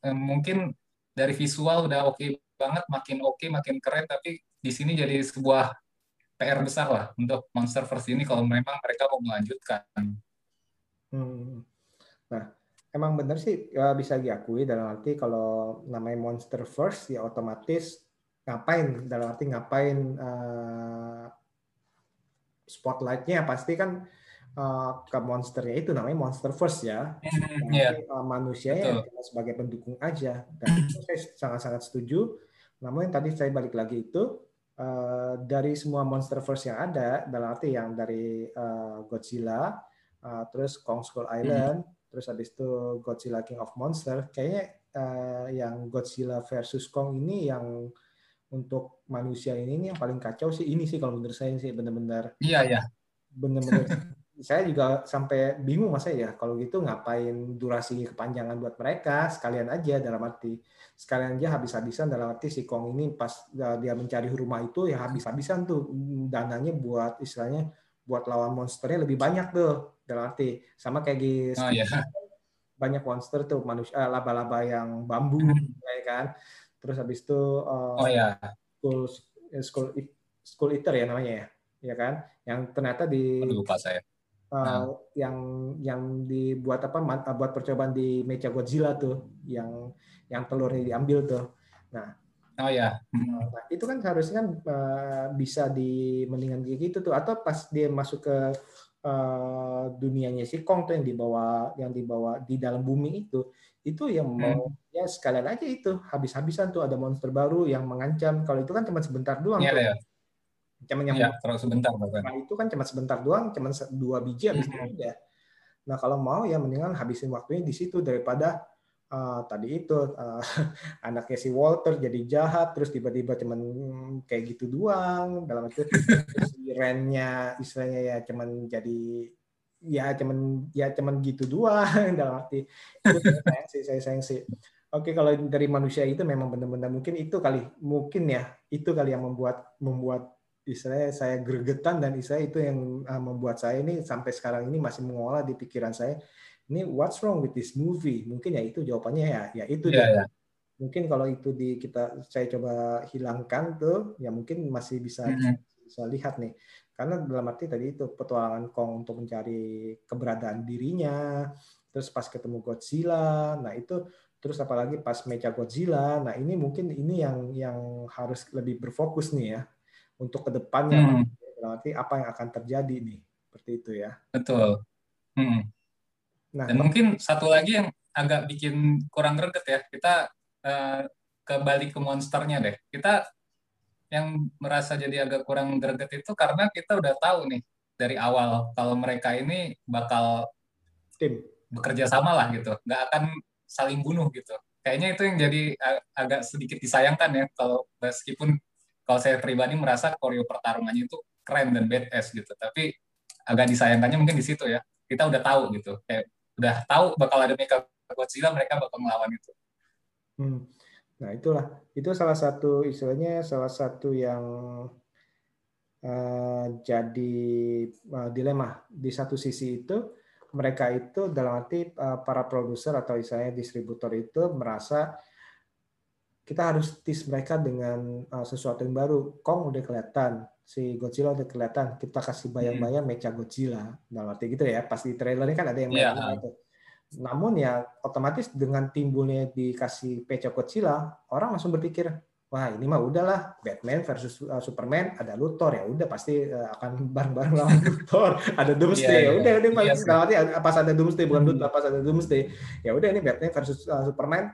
eh, mungkin dari visual udah oke okay banget makin oke okay, makin keren tapi di sini jadi sebuah PR besar lah untuk Monsterverse ini kalau memang mereka mau melanjutkan. Hmm. Nah, emang benar sih ya bisa diakui dalam arti kalau namanya Monsterverse ya otomatis ngapain? Dalam arti ngapain uh, spotlightnya? Pasti kan uh, ke monsternya itu namanya monster first ya. Mm, yeah. uh, manusia ya sebagai pendukung aja. Dan saya sangat-sangat setuju. Namun yang tadi saya balik lagi itu uh, dari semua monster first yang ada dalam arti yang dari uh, Godzilla uh, terus Kong Skull Island mm. terus habis itu Godzilla King of Monster kayaknya uh, yang Godzilla versus Kong ini yang untuk manusia ini nih yang paling kacau sih ini sih kalau menurut saya sih benar-benar iya iya benar-benar saya juga sampai bingung mas ya kalau gitu ngapain durasi kepanjangan buat mereka sekalian aja dalam arti sekalian aja habis-habisan dalam arti si Kong ini pas dia mencari rumah itu ya habis-habisan tuh dananya buat istilahnya buat lawan monsternya lebih banyak tuh dalam arti sama kayak di oh, iya. banyak monster tuh manusia eh, laba-laba yang bambu hmm. ya kan terus habis itu uh, oh ya school school school eater ya namanya ya ya kan? Yang ternyata di lupa saya. uh, nah. yang yang dibuat apa buat percobaan di Mecha Godzilla tuh yang yang telurnya diambil tuh. Nah. Oh ya. Nah, itu kan harusnya kan uh, bisa di mendingan kayak gitu tuh. Atau pas dia masuk ke uh, dunianya si Kong tuh yang dibawa yang dibawa di dalam bumi itu itu yang mau hmm. ya sekalian aja itu habis-habisan tuh ada monster baru yang mengancam kalau itu kan cuma sebentar doang ya, tuh. Ya. Cuma yang ya, terus sebentar bahkan. Nah, itu kan cuma sebentar doang, cuma dua biji habis hmm. itu ya. Nah, kalau mau ya mendingan habisin waktunya di situ daripada uh, tadi itu uh, anaknya si Walter jadi jahat terus tiba-tiba cuman kayak gitu doang dalam itu si Rennya istilahnya ya cuman jadi ya cuman ya cuman gitu doang dalam arti itu saya sayang sih saya sayang sih oke kalau dari manusia itu memang benar-benar mungkin itu kali mungkin ya itu kali yang membuat membuat istilahnya saya gregetan dan istilah itu yang uh, membuat saya ini sampai sekarang ini masih mengolah di pikiran saya ini what's wrong with this movie mungkin ya itu jawabannya ya ya itu yeah, yeah. mungkin kalau itu di kita saya coba hilangkan tuh ya mungkin masih bisa mm -hmm. bisa lihat nih karena dalam arti tadi itu petualangan Kong untuk mencari keberadaan dirinya, terus pas ketemu Godzilla, nah itu terus apalagi pas Mecha Godzilla, nah ini mungkin ini yang yang harus lebih berfokus nih ya untuk ke depannya, hmm. dalam arti apa yang akan terjadi nih, seperti itu ya. Betul. Hmm. Nah, Dan mungkin satu lagi yang agak bikin kurang greget ya, kita uh, kembali ke monsternya deh. Kita yang merasa jadi agak kurang greget itu karena kita udah tahu nih dari awal kalau mereka ini bakal tim bekerja sama lah gitu, nggak akan saling bunuh gitu. Kayaknya itu yang jadi agak sedikit disayangkan ya kalau meskipun kalau saya pribadi merasa koreo pertarungannya itu keren dan badass gitu, tapi agak disayangkannya mungkin di situ ya. Kita udah tahu gitu, kayak udah tahu bakal ada Mecha Godzilla, mereka bakal melawan itu. Hmm. Nah, itulah itu salah satu istilahnya salah satu yang uh, jadi uh, dilema di satu sisi itu mereka itu dalam arti uh, para produser atau istilahnya distributor itu merasa kita harus tease mereka dengan uh, sesuatu yang baru. Kong udah kelihatan, si Godzilla udah kelihatan. Kita kasih bayang-bayang hmm. mecha Godzilla. Dalam arti gitu ya. Pas di trailer ini kan ada yang yeah. itu. Namun ya otomatis dengan timbulnya dikasih mecha Godzilla, orang langsung berpikir, wah ini mah udahlah Batman versus uh, Superman ada Luthor. Ya udah pasti uh, akan bareng-bareng lawan Luthor. Ada Doomsday. Yeah, ya udah udah yeah, pas, yeah. pas ada Doomsday bukan hmm. Luthor pas ada Doomsday. Ya udah ini Batman versus uh, Superman.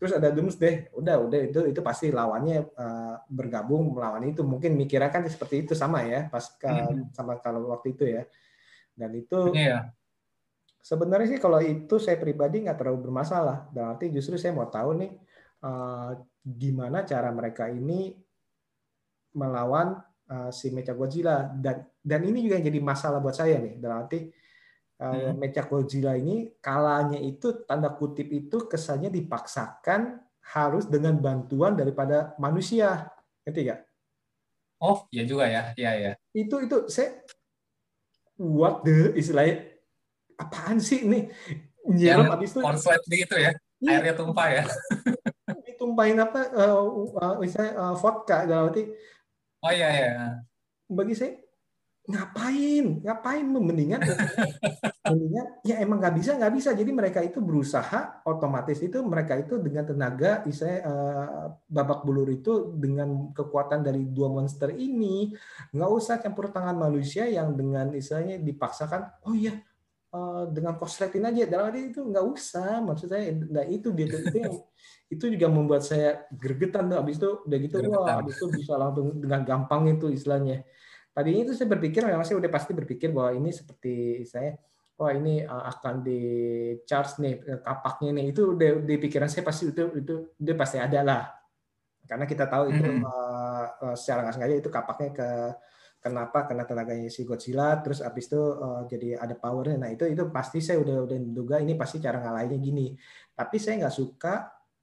Terus ada Doomsday. Udah udah itu itu pasti lawannya uh, bergabung melawan itu. Mungkin mikirnya kan seperti itu sama ya pas ke, hmm. sama kalau waktu itu ya. Dan itu yeah. Sebenarnya sih kalau itu saya pribadi nggak terlalu bermasalah. Berarti justru saya mau tahu nih uh, gimana cara mereka ini melawan uh, si Mecha Godzilla. Dan dan ini juga yang jadi masalah buat saya nih. Dalam arti uh, hmm. Mecha Godzilla ini kalanya itu tanda kutip itu kesannya dipaksakan harus dengan bantuan daripada manusia. Ngerti gak? Oh ya juga ya. Ya ya itu itu saya what the istilahnya apaan sih ini? Nyiram habis itu konslet gitu ya iya. airnya tumpah ya. Tumpahin apa uh, uh, misalnya uh, vodka dalam arti oh iya iya. Bagi saya ngapain? Ngapain? Mendingan mendingan ya emang nggak bisa nggak bisa. Jadi mereka itu berusaha otomatis itu mereka itu dengan tenaga misalnya uh, babak bulur itu dengan kekuatan dari dua monster ini. Nggak usah campur tangan manusia yang dengan istilahnya dipaksakan oh iya dengan kosletin aja. Dalam arti itu nggak usah. Maksud saya nah itu dia itu yang itu juga membuat saya gergetan tuh. Habis itu udah gitu wah habis itu bisa langsung dengan gampang itu istilahnya. Tadinya itu saya berpikir memang saya udah pasti berpikir bahwa ini seperti saya wah ini uh, akan di charge nih eh, kapaknya nih. Itu udah di pikiran saya pasti itu itu dia pasti ada lah. Karena kita tahu itu mm -hmm. uh, secara nggak sengaja itu kapaknya ke kenapa karena tenaganya si Godzilla terus abis itu uh, jadi ada powernya nah itu itu pasti saya udah udah duga ini pasti cara ngalahinnya gini tapi saya nggak suka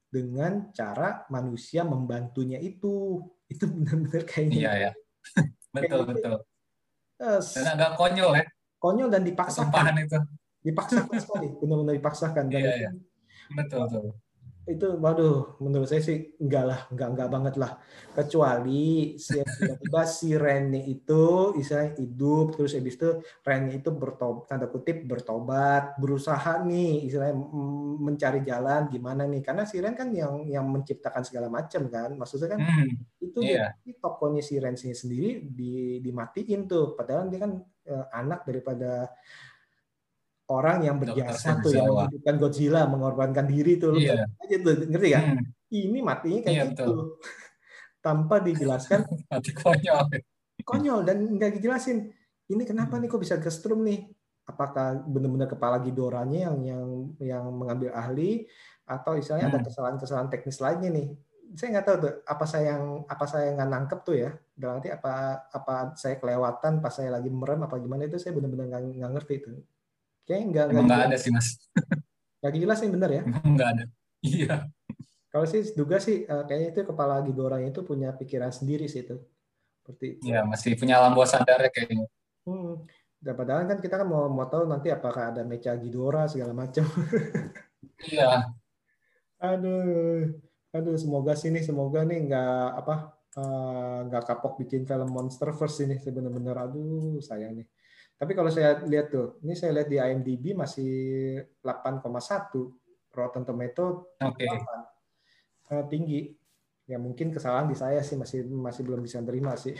dengan cara manusia membantunya itu. Itu benar-benar kayaknya. Iya, ya. betul, kayak betul. Uh, dan agak konyol ya. Konyol dan dipaksakan. itu. Dipaksakan sekali, benar-benar dipaksakan. Dan iya, iya. Betul, betul itu waduh menurut saya sih enggak lah enggak enggak banget lah. Kecuali tiba-tiba si Rene itu istilahnya hidup terus habis itu Rene itu bertobat tanda kutip bertobat berusaha nih istilahnya mencari jalan gimana nih. Karena si Ren kan yang yang menciptakan segala macam kan. Maksudnya kan hmm, itu yeah. dia, tokonya si Ren sendiri di, dimatiin tuh. Padahal dia kan eh, anak daripada orang yang berjasa tuh yang menghidupkan Godzilla mengorbankan diri tuh. Lu yeah. aja tuh ngerti kan? Hmm. ini matinya kayak yeah, gitu. tanpa dijelaskan. Mati konyol. Konyol dan nggak dijelasin. Ini kenapa hmm. nih kok bisa kestrum nih? Apakah benar-benar kepala Gidoranya yang yang yang mengambil ahli? Atau misalnya hmm. ada kesalahan-kesalahan teknis lainnya nih? Saya nggak tahu tuh apa saya yang apa saya nggak nangkep tuh ya? Dalam arti apa apa saya kelewatan pas saya lagi merem apa gimana itu saya benar-benar nggak ngerti itu Kayaknya enggak. Enggak ada sih, Mas. Gak jelas yang benar ya? Enggak ada. Iya. Kalau sih duga sih eh, kayaknya itu kepala Ghidorah itu punya pikiran sendiri sih itu. Seperti Iya, masih punya alam bawah sadar ya kayaknya. Hmm. Dan padahal kan kita kan mau mau tahu nanti apakah ada mecha Ghidorah segala macam. iya. Aduh. Aduh, semoga sih nih, semoga nih nggak apa eh, nggak uh, kapok bikin film monster first ini sebenarnya aduh sayang nih. Tapi kalau saya lihat tuh, ini saya lihat di IMDb masih 8,1, Rotten Tomato okay. 8. Uh, tinggi. Ya mungkin kesalahan di saya sih masih masih belum bisa terima sih.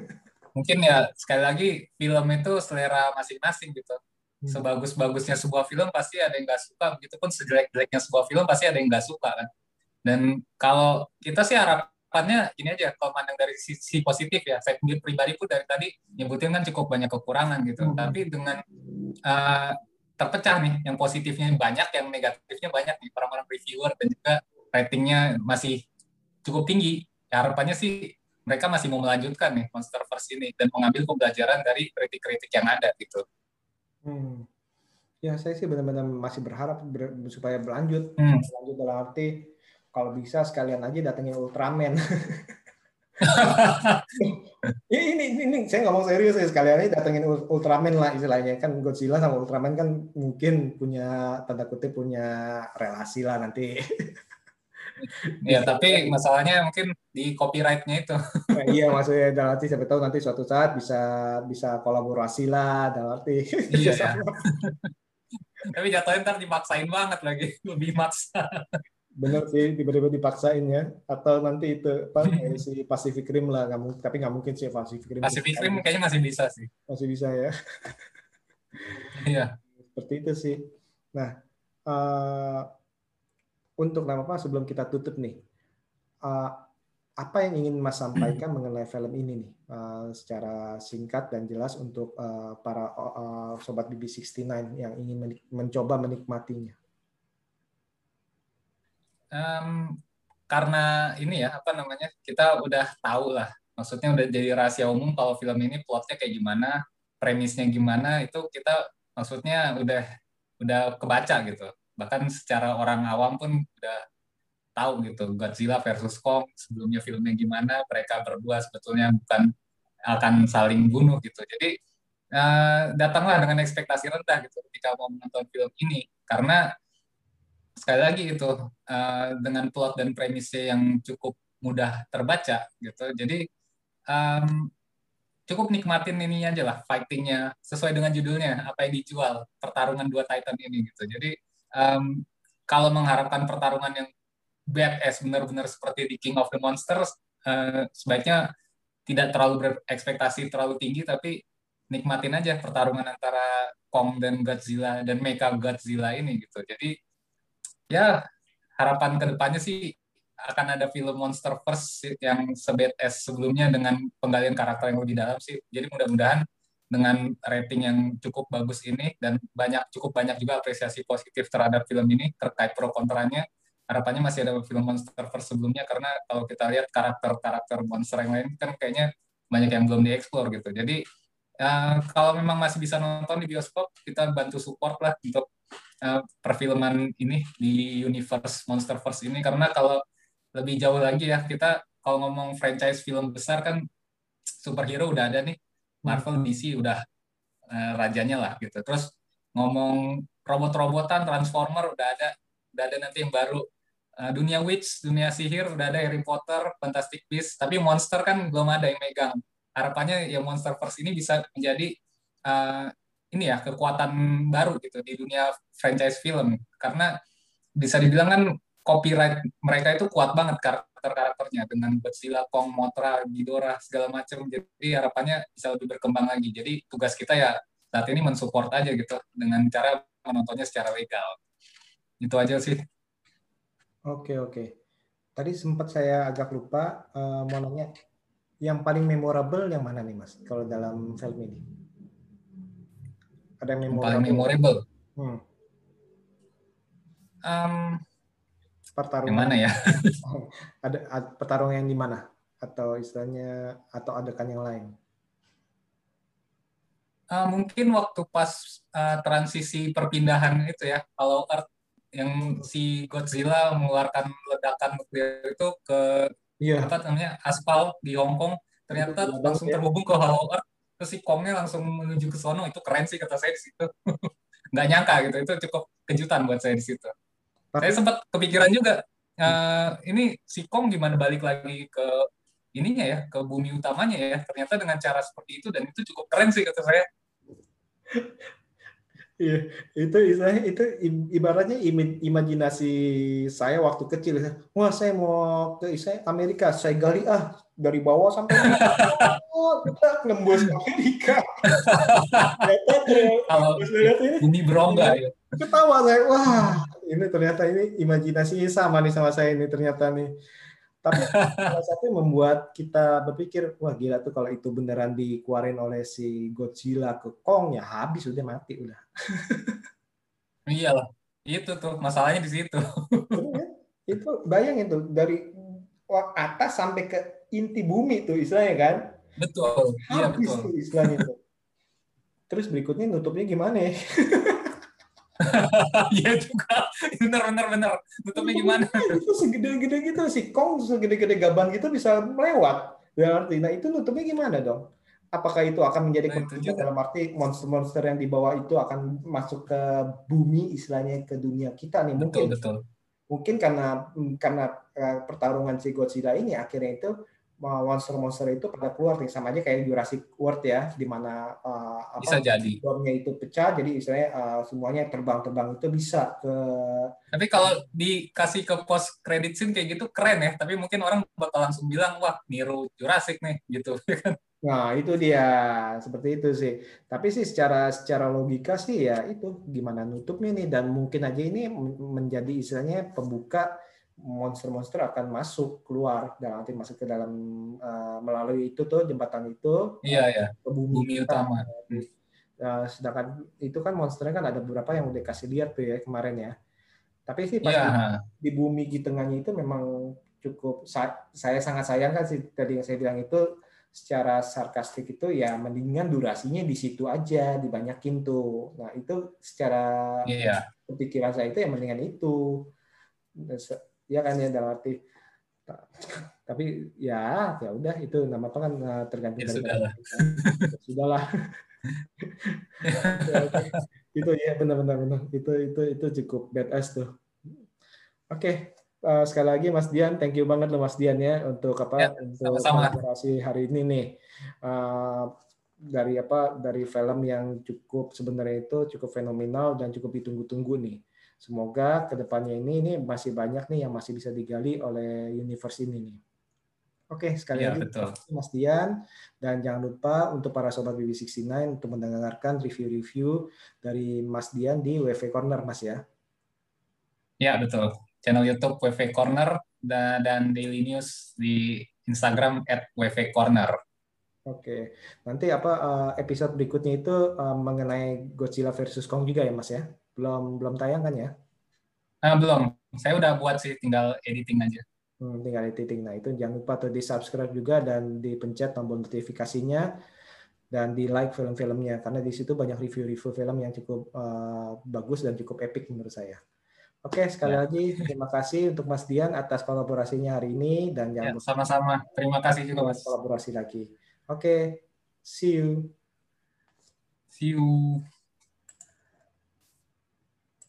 mungkin ya sekali lagi film itu selera masing-masing gitu. Hmm. Sebagus-bagusnya sebuah film pasti ada yang nggak suka, begitupun sejelek-jeleknya sebuah film pasti ada yang nggak suka kan. Dan kalau kita sih harap harapannya ini aja kalau pandang dari sisi positif ya saya sendiri pribadi pun dari tadi nyebutin kan cukup banyak kekurangan gitu hmm. tapi dengan uh, terpecah nih yang positifnya banyak yang negatifnya banyak nih orang-orang reviewer dan juga ratingnya masih cukup tinggi ya, harapannya sih mereka masih mau melanjutkan nih Monsterverse ini dan mengambil pembelajaran dari kritik-kritik yang ada gitu. Hmm. Ya saya sih benar-benar masih berharap ber, supaya berlanjut, hmm. berlanjut dalam arti kalau bisa sekalian aja datengin Ultraman. ya, ini, ini, ini saya ngomong serius ya sekalian aja datengin Ultraman lah istilahnya kan Godzilla sama Ultraman kan mungkin punya tanda kutip punya relasi lah nanti. ya tapi masalahnya mungkin di copyrightnya itu nah, iya maksudnya dalam arti siapa tahu nanti suatu saat bisa bisa kolaborasi lah dalam arti iya ya. tapi jatuhnya ntar dipaksain banget lagi lebih maksa bener sih tiba-tiba dipaksain ya. Atau nanti itu apa si Pacific Rim lah nggak mungkin tapi nggak mungkin sih Pacific Rim. Pacific Rim kayaknya masih bisa sih. Masih bisa ya. Iya. Seperti itu sih. Nah uh, untuk nama apa sebelum kita tutup nih? Uh, apa yang ingin Mas sampaikan mengenai film ini nih? Uh, secara singkat dan jelas untuk uh, para uh, sobat BB69 yang ingin menik mencoba menikmatinya um, karena ini ya apa namanya kita udah tahu lah maksudnya udah jadi rahasia umum kalau film ini plotnya kayak gimana premisnya gimana itu kita maksudnya udah udah kebaca gitu. Bahkan secara orang awam pun udah tahu gitu Godzilla versus Kong sebelumnya filmnya gimana mereka berdua sebetulnya bukan akan saling bunuh gitu. Jadi uh, datanglah dengan ekspektasi rendah gitu ketika mau menonton film ini. Karena sekali lagi itu uh, dengan plot dan premisnya yang cukup mudah terbaca gitu. Jadi um, cukup nikmatin ini aja lah fightingnya sesuai dengan judulnya apa yang dijual pertarungan dua Titan ini gitu. Jadi um, kalau mengharapkan pertarungan yang badass benar-benar seperti di King of the Monsters uh, sebaiknya tidak terlalu berekspektasi terlalu tinggi tapi nikmatin aja pertarungan antara Kong dan Godzilla dan Mecha Godzilla ini gitu. Jadi ya harapan ke depannya sih akan ada film Monster First yang sebet es sebelumnya dengan penggalian karakter yang lebih dalam sih. Jadi mudah-mudahan dengan rating yang cukup bagus ini dan banyak cukup banyak juga apresiasi positif terhadap film ini terkait pro kontranya. Harapannya masih ada film Monster First sebelumnya karena kalau kita lihat karakter-karakter monster yang lain kan kayaknya banyak yang belum dieksplor gitu. Jadi uh, kalau memang masih bisa nonton di bioskop, kita bantu support lah untuk uh, perfilman ini di universe Monsterverse ini. Karena kalau lebih jauh lagi ya kita kalau ngomong franchise film besar kan superhero udah ada nih. Marvel DC udah uh, rajanya lah gitu. Terus ngomong robot-robotan Transformer udah ada udah ada nanti yang baru. Uh, dunia witch dunia sihir udah ada Harry Potter Fantastic Beasts. Tapi monster kan belum ada yang megang. Harapannya ya Monsterverse ini bisa menjadi uh, ini ya kekuatan baru gitu di dunia franchise film karena bisa dibilang kan copyright mereka itu kuat banget karakter-karakternya dengan Godzilla, Kong, Mothra, Ghidorah segala macam. Jadi harapannya bisa lebih berkembang lagi. Jadi tugas kita ya saat ini mensupport aja gitu dengan cara menontonnya secara legal. Itu aja sih. Oke oke. Tadi sempat saya agak lupa uh, mau nanya yang paling memorable yang mana nih mas kalau dalam film ini? Ada yang memorable? Paling memorable. Hmm. Um, pertarungan. Yang mana ya? ada, ada pertarungan yang di mana? Atau istilahnya atau adegan yang lain? Uh, mungkin waktu pas uh, transisi perpindahan itu ya, kalau Earth yang si Godzilla mengeluarkan ledakan nuklir itu ke yeah. apa namanya aspal di Hong Kong, ternyata langsung ya. terhubung ke Hollow Earth terus si Kongnya langsung menuju ke sono itu keren sih kata saya di situ. Nggak nyangka gitu itu cukup kejutan buat saya di situ. Tapi... saya sempat kepikiran juga uh, ini si Kong gimana balik lagi ke ininya ya ke bumi utamanya ya. Ternyata dengan cara seperti itu dan itu cukup keren sih kata saya. Iya, itu istilahnya itu ibaratnya imajinasi saya waktu kecil. Wah, saya mau ke saya Amerika, saya gali ah dari bawah sampai oh, kita nembus Amerika. Kalau ini berongga ya. Ketawa saya, wah ini ternyata ini imajinasinya sama nih sama saya ini ternyata nih. Tapi salah satu membuat kita berpikir, wah gila tuh kalau itu beneran dikeluarin oleh si Godzilla ke Kong, ya habis udah mati udah. Iya lah, itu tuh masalahnya di situ. itu bayangin tuh dari atas sampai ke inti bumi tuh istilahnya kan? Betul, iya betul. Tuh istilahnya tuh. Terus berikutnya nutupnya gimana ya? Iya juga. Bener, bener, bener. Nutupnya gimana? itu segede-gede gitu. Si Kong segede-gede gaban gitu bisa melewat. Berarti, nah itu nutupnya gimana dong? Apakah itu akan menjadi nah, dalam arti monster-monster yang dibawa itu akan masuk ke bumi, istilahnya ke dunia kita nih? Mungkin. Betul, betul. mungkin karena karena uh, pertarungan si Godzilla ini akhirnya itu monster-monster itu pada keluar nih sama aja kayak Jurassic World ya di mana uh, apa bisa jadi. bomnya itu pecah jadi istilahnya uh, semuanya terbang-terbang itu bisa ke tapi kalau dikasih ke post credit scene kayak gitu keren ya. Tapi mungkin orang bakal langsung bilang wah niru Jurassic nih gitu kan? Nah itu dia. Seperti itu sih. Tapi sih secara secara logika sih ya itu gimana nutupnya nih. Dan mungkin aja ini menjadi istilahnya pembuka monster-monster akan masuk keluar dan nanti masuk ke dalam uh, melalui itu tuh jembatan itu iya ya ke bumi, bumi utama. Uh, sedangkan itu kan monsternya kan ada beberapa yang udah kasih lihat tuh ya kemarin ya. Tapi sih pas ya. di, bumi di tengahnya itu memang cukup saya sangat sayangkan sih tadi yang saya bilang itu secara sarkastik itu ya mendingan durasinya di situ aja dibanyakin tuh. Nah itu secara yeah. pikiran saya itu yang mendingan itu ya kan ya dalam arti tapi ya ya udah itu nama apa kan eh, tergantung ya, dari ya, sudahlah itu ya benar-benar benar itu itu itu cukup badass tuh. Oke okay. uh, eh, sekali lagi Mas Dian thank you banget loh Mas Dian ya untuk apa ya, untuk kolaborasi hari ini nih. Uh, dari apa dari film yang cukup sebenarnya itu cukup fenomenal dan cukup ditunggu-tunggu nih Semoga ke depannya ini ini masih banyak nih yang masih bisa digali oleh universe ini nih. Oke, sekali ya, lagi betul. Mas Dian dan jangan lupa untuk para sobat BB69 untuk mendengarkan review-review dari Mas Dian di WV Corner, Mas ya. Ya, betul. Channel YouTube WV Corner dan Daily News di Instagram @wvcorner. Oke, nanti apa eh, episode berikutnya itu eh, mengenai Godzilla versus Kong juga ya, Mas ya? Belum belum tayang kan ya? Ah, belum. Saya udah buat sih, tinggal editing aja. Hmm, tinggal editing. Nah itu jangan lupa tuh di subscribe juga dan dipencet tombol notifikasinya dan di like film-filmnya karena di situ banyak review-review film yang cukup uh, bagus dan cukup epic menurut saya. Oke, sekali ya. lagi terima kasih untuk Mas Dian atas kolaborasinya hari ini dan jangan ya, sama-sama. Terima kasih juga Mas. Kolaborasi lagi. Oke, see you. See you.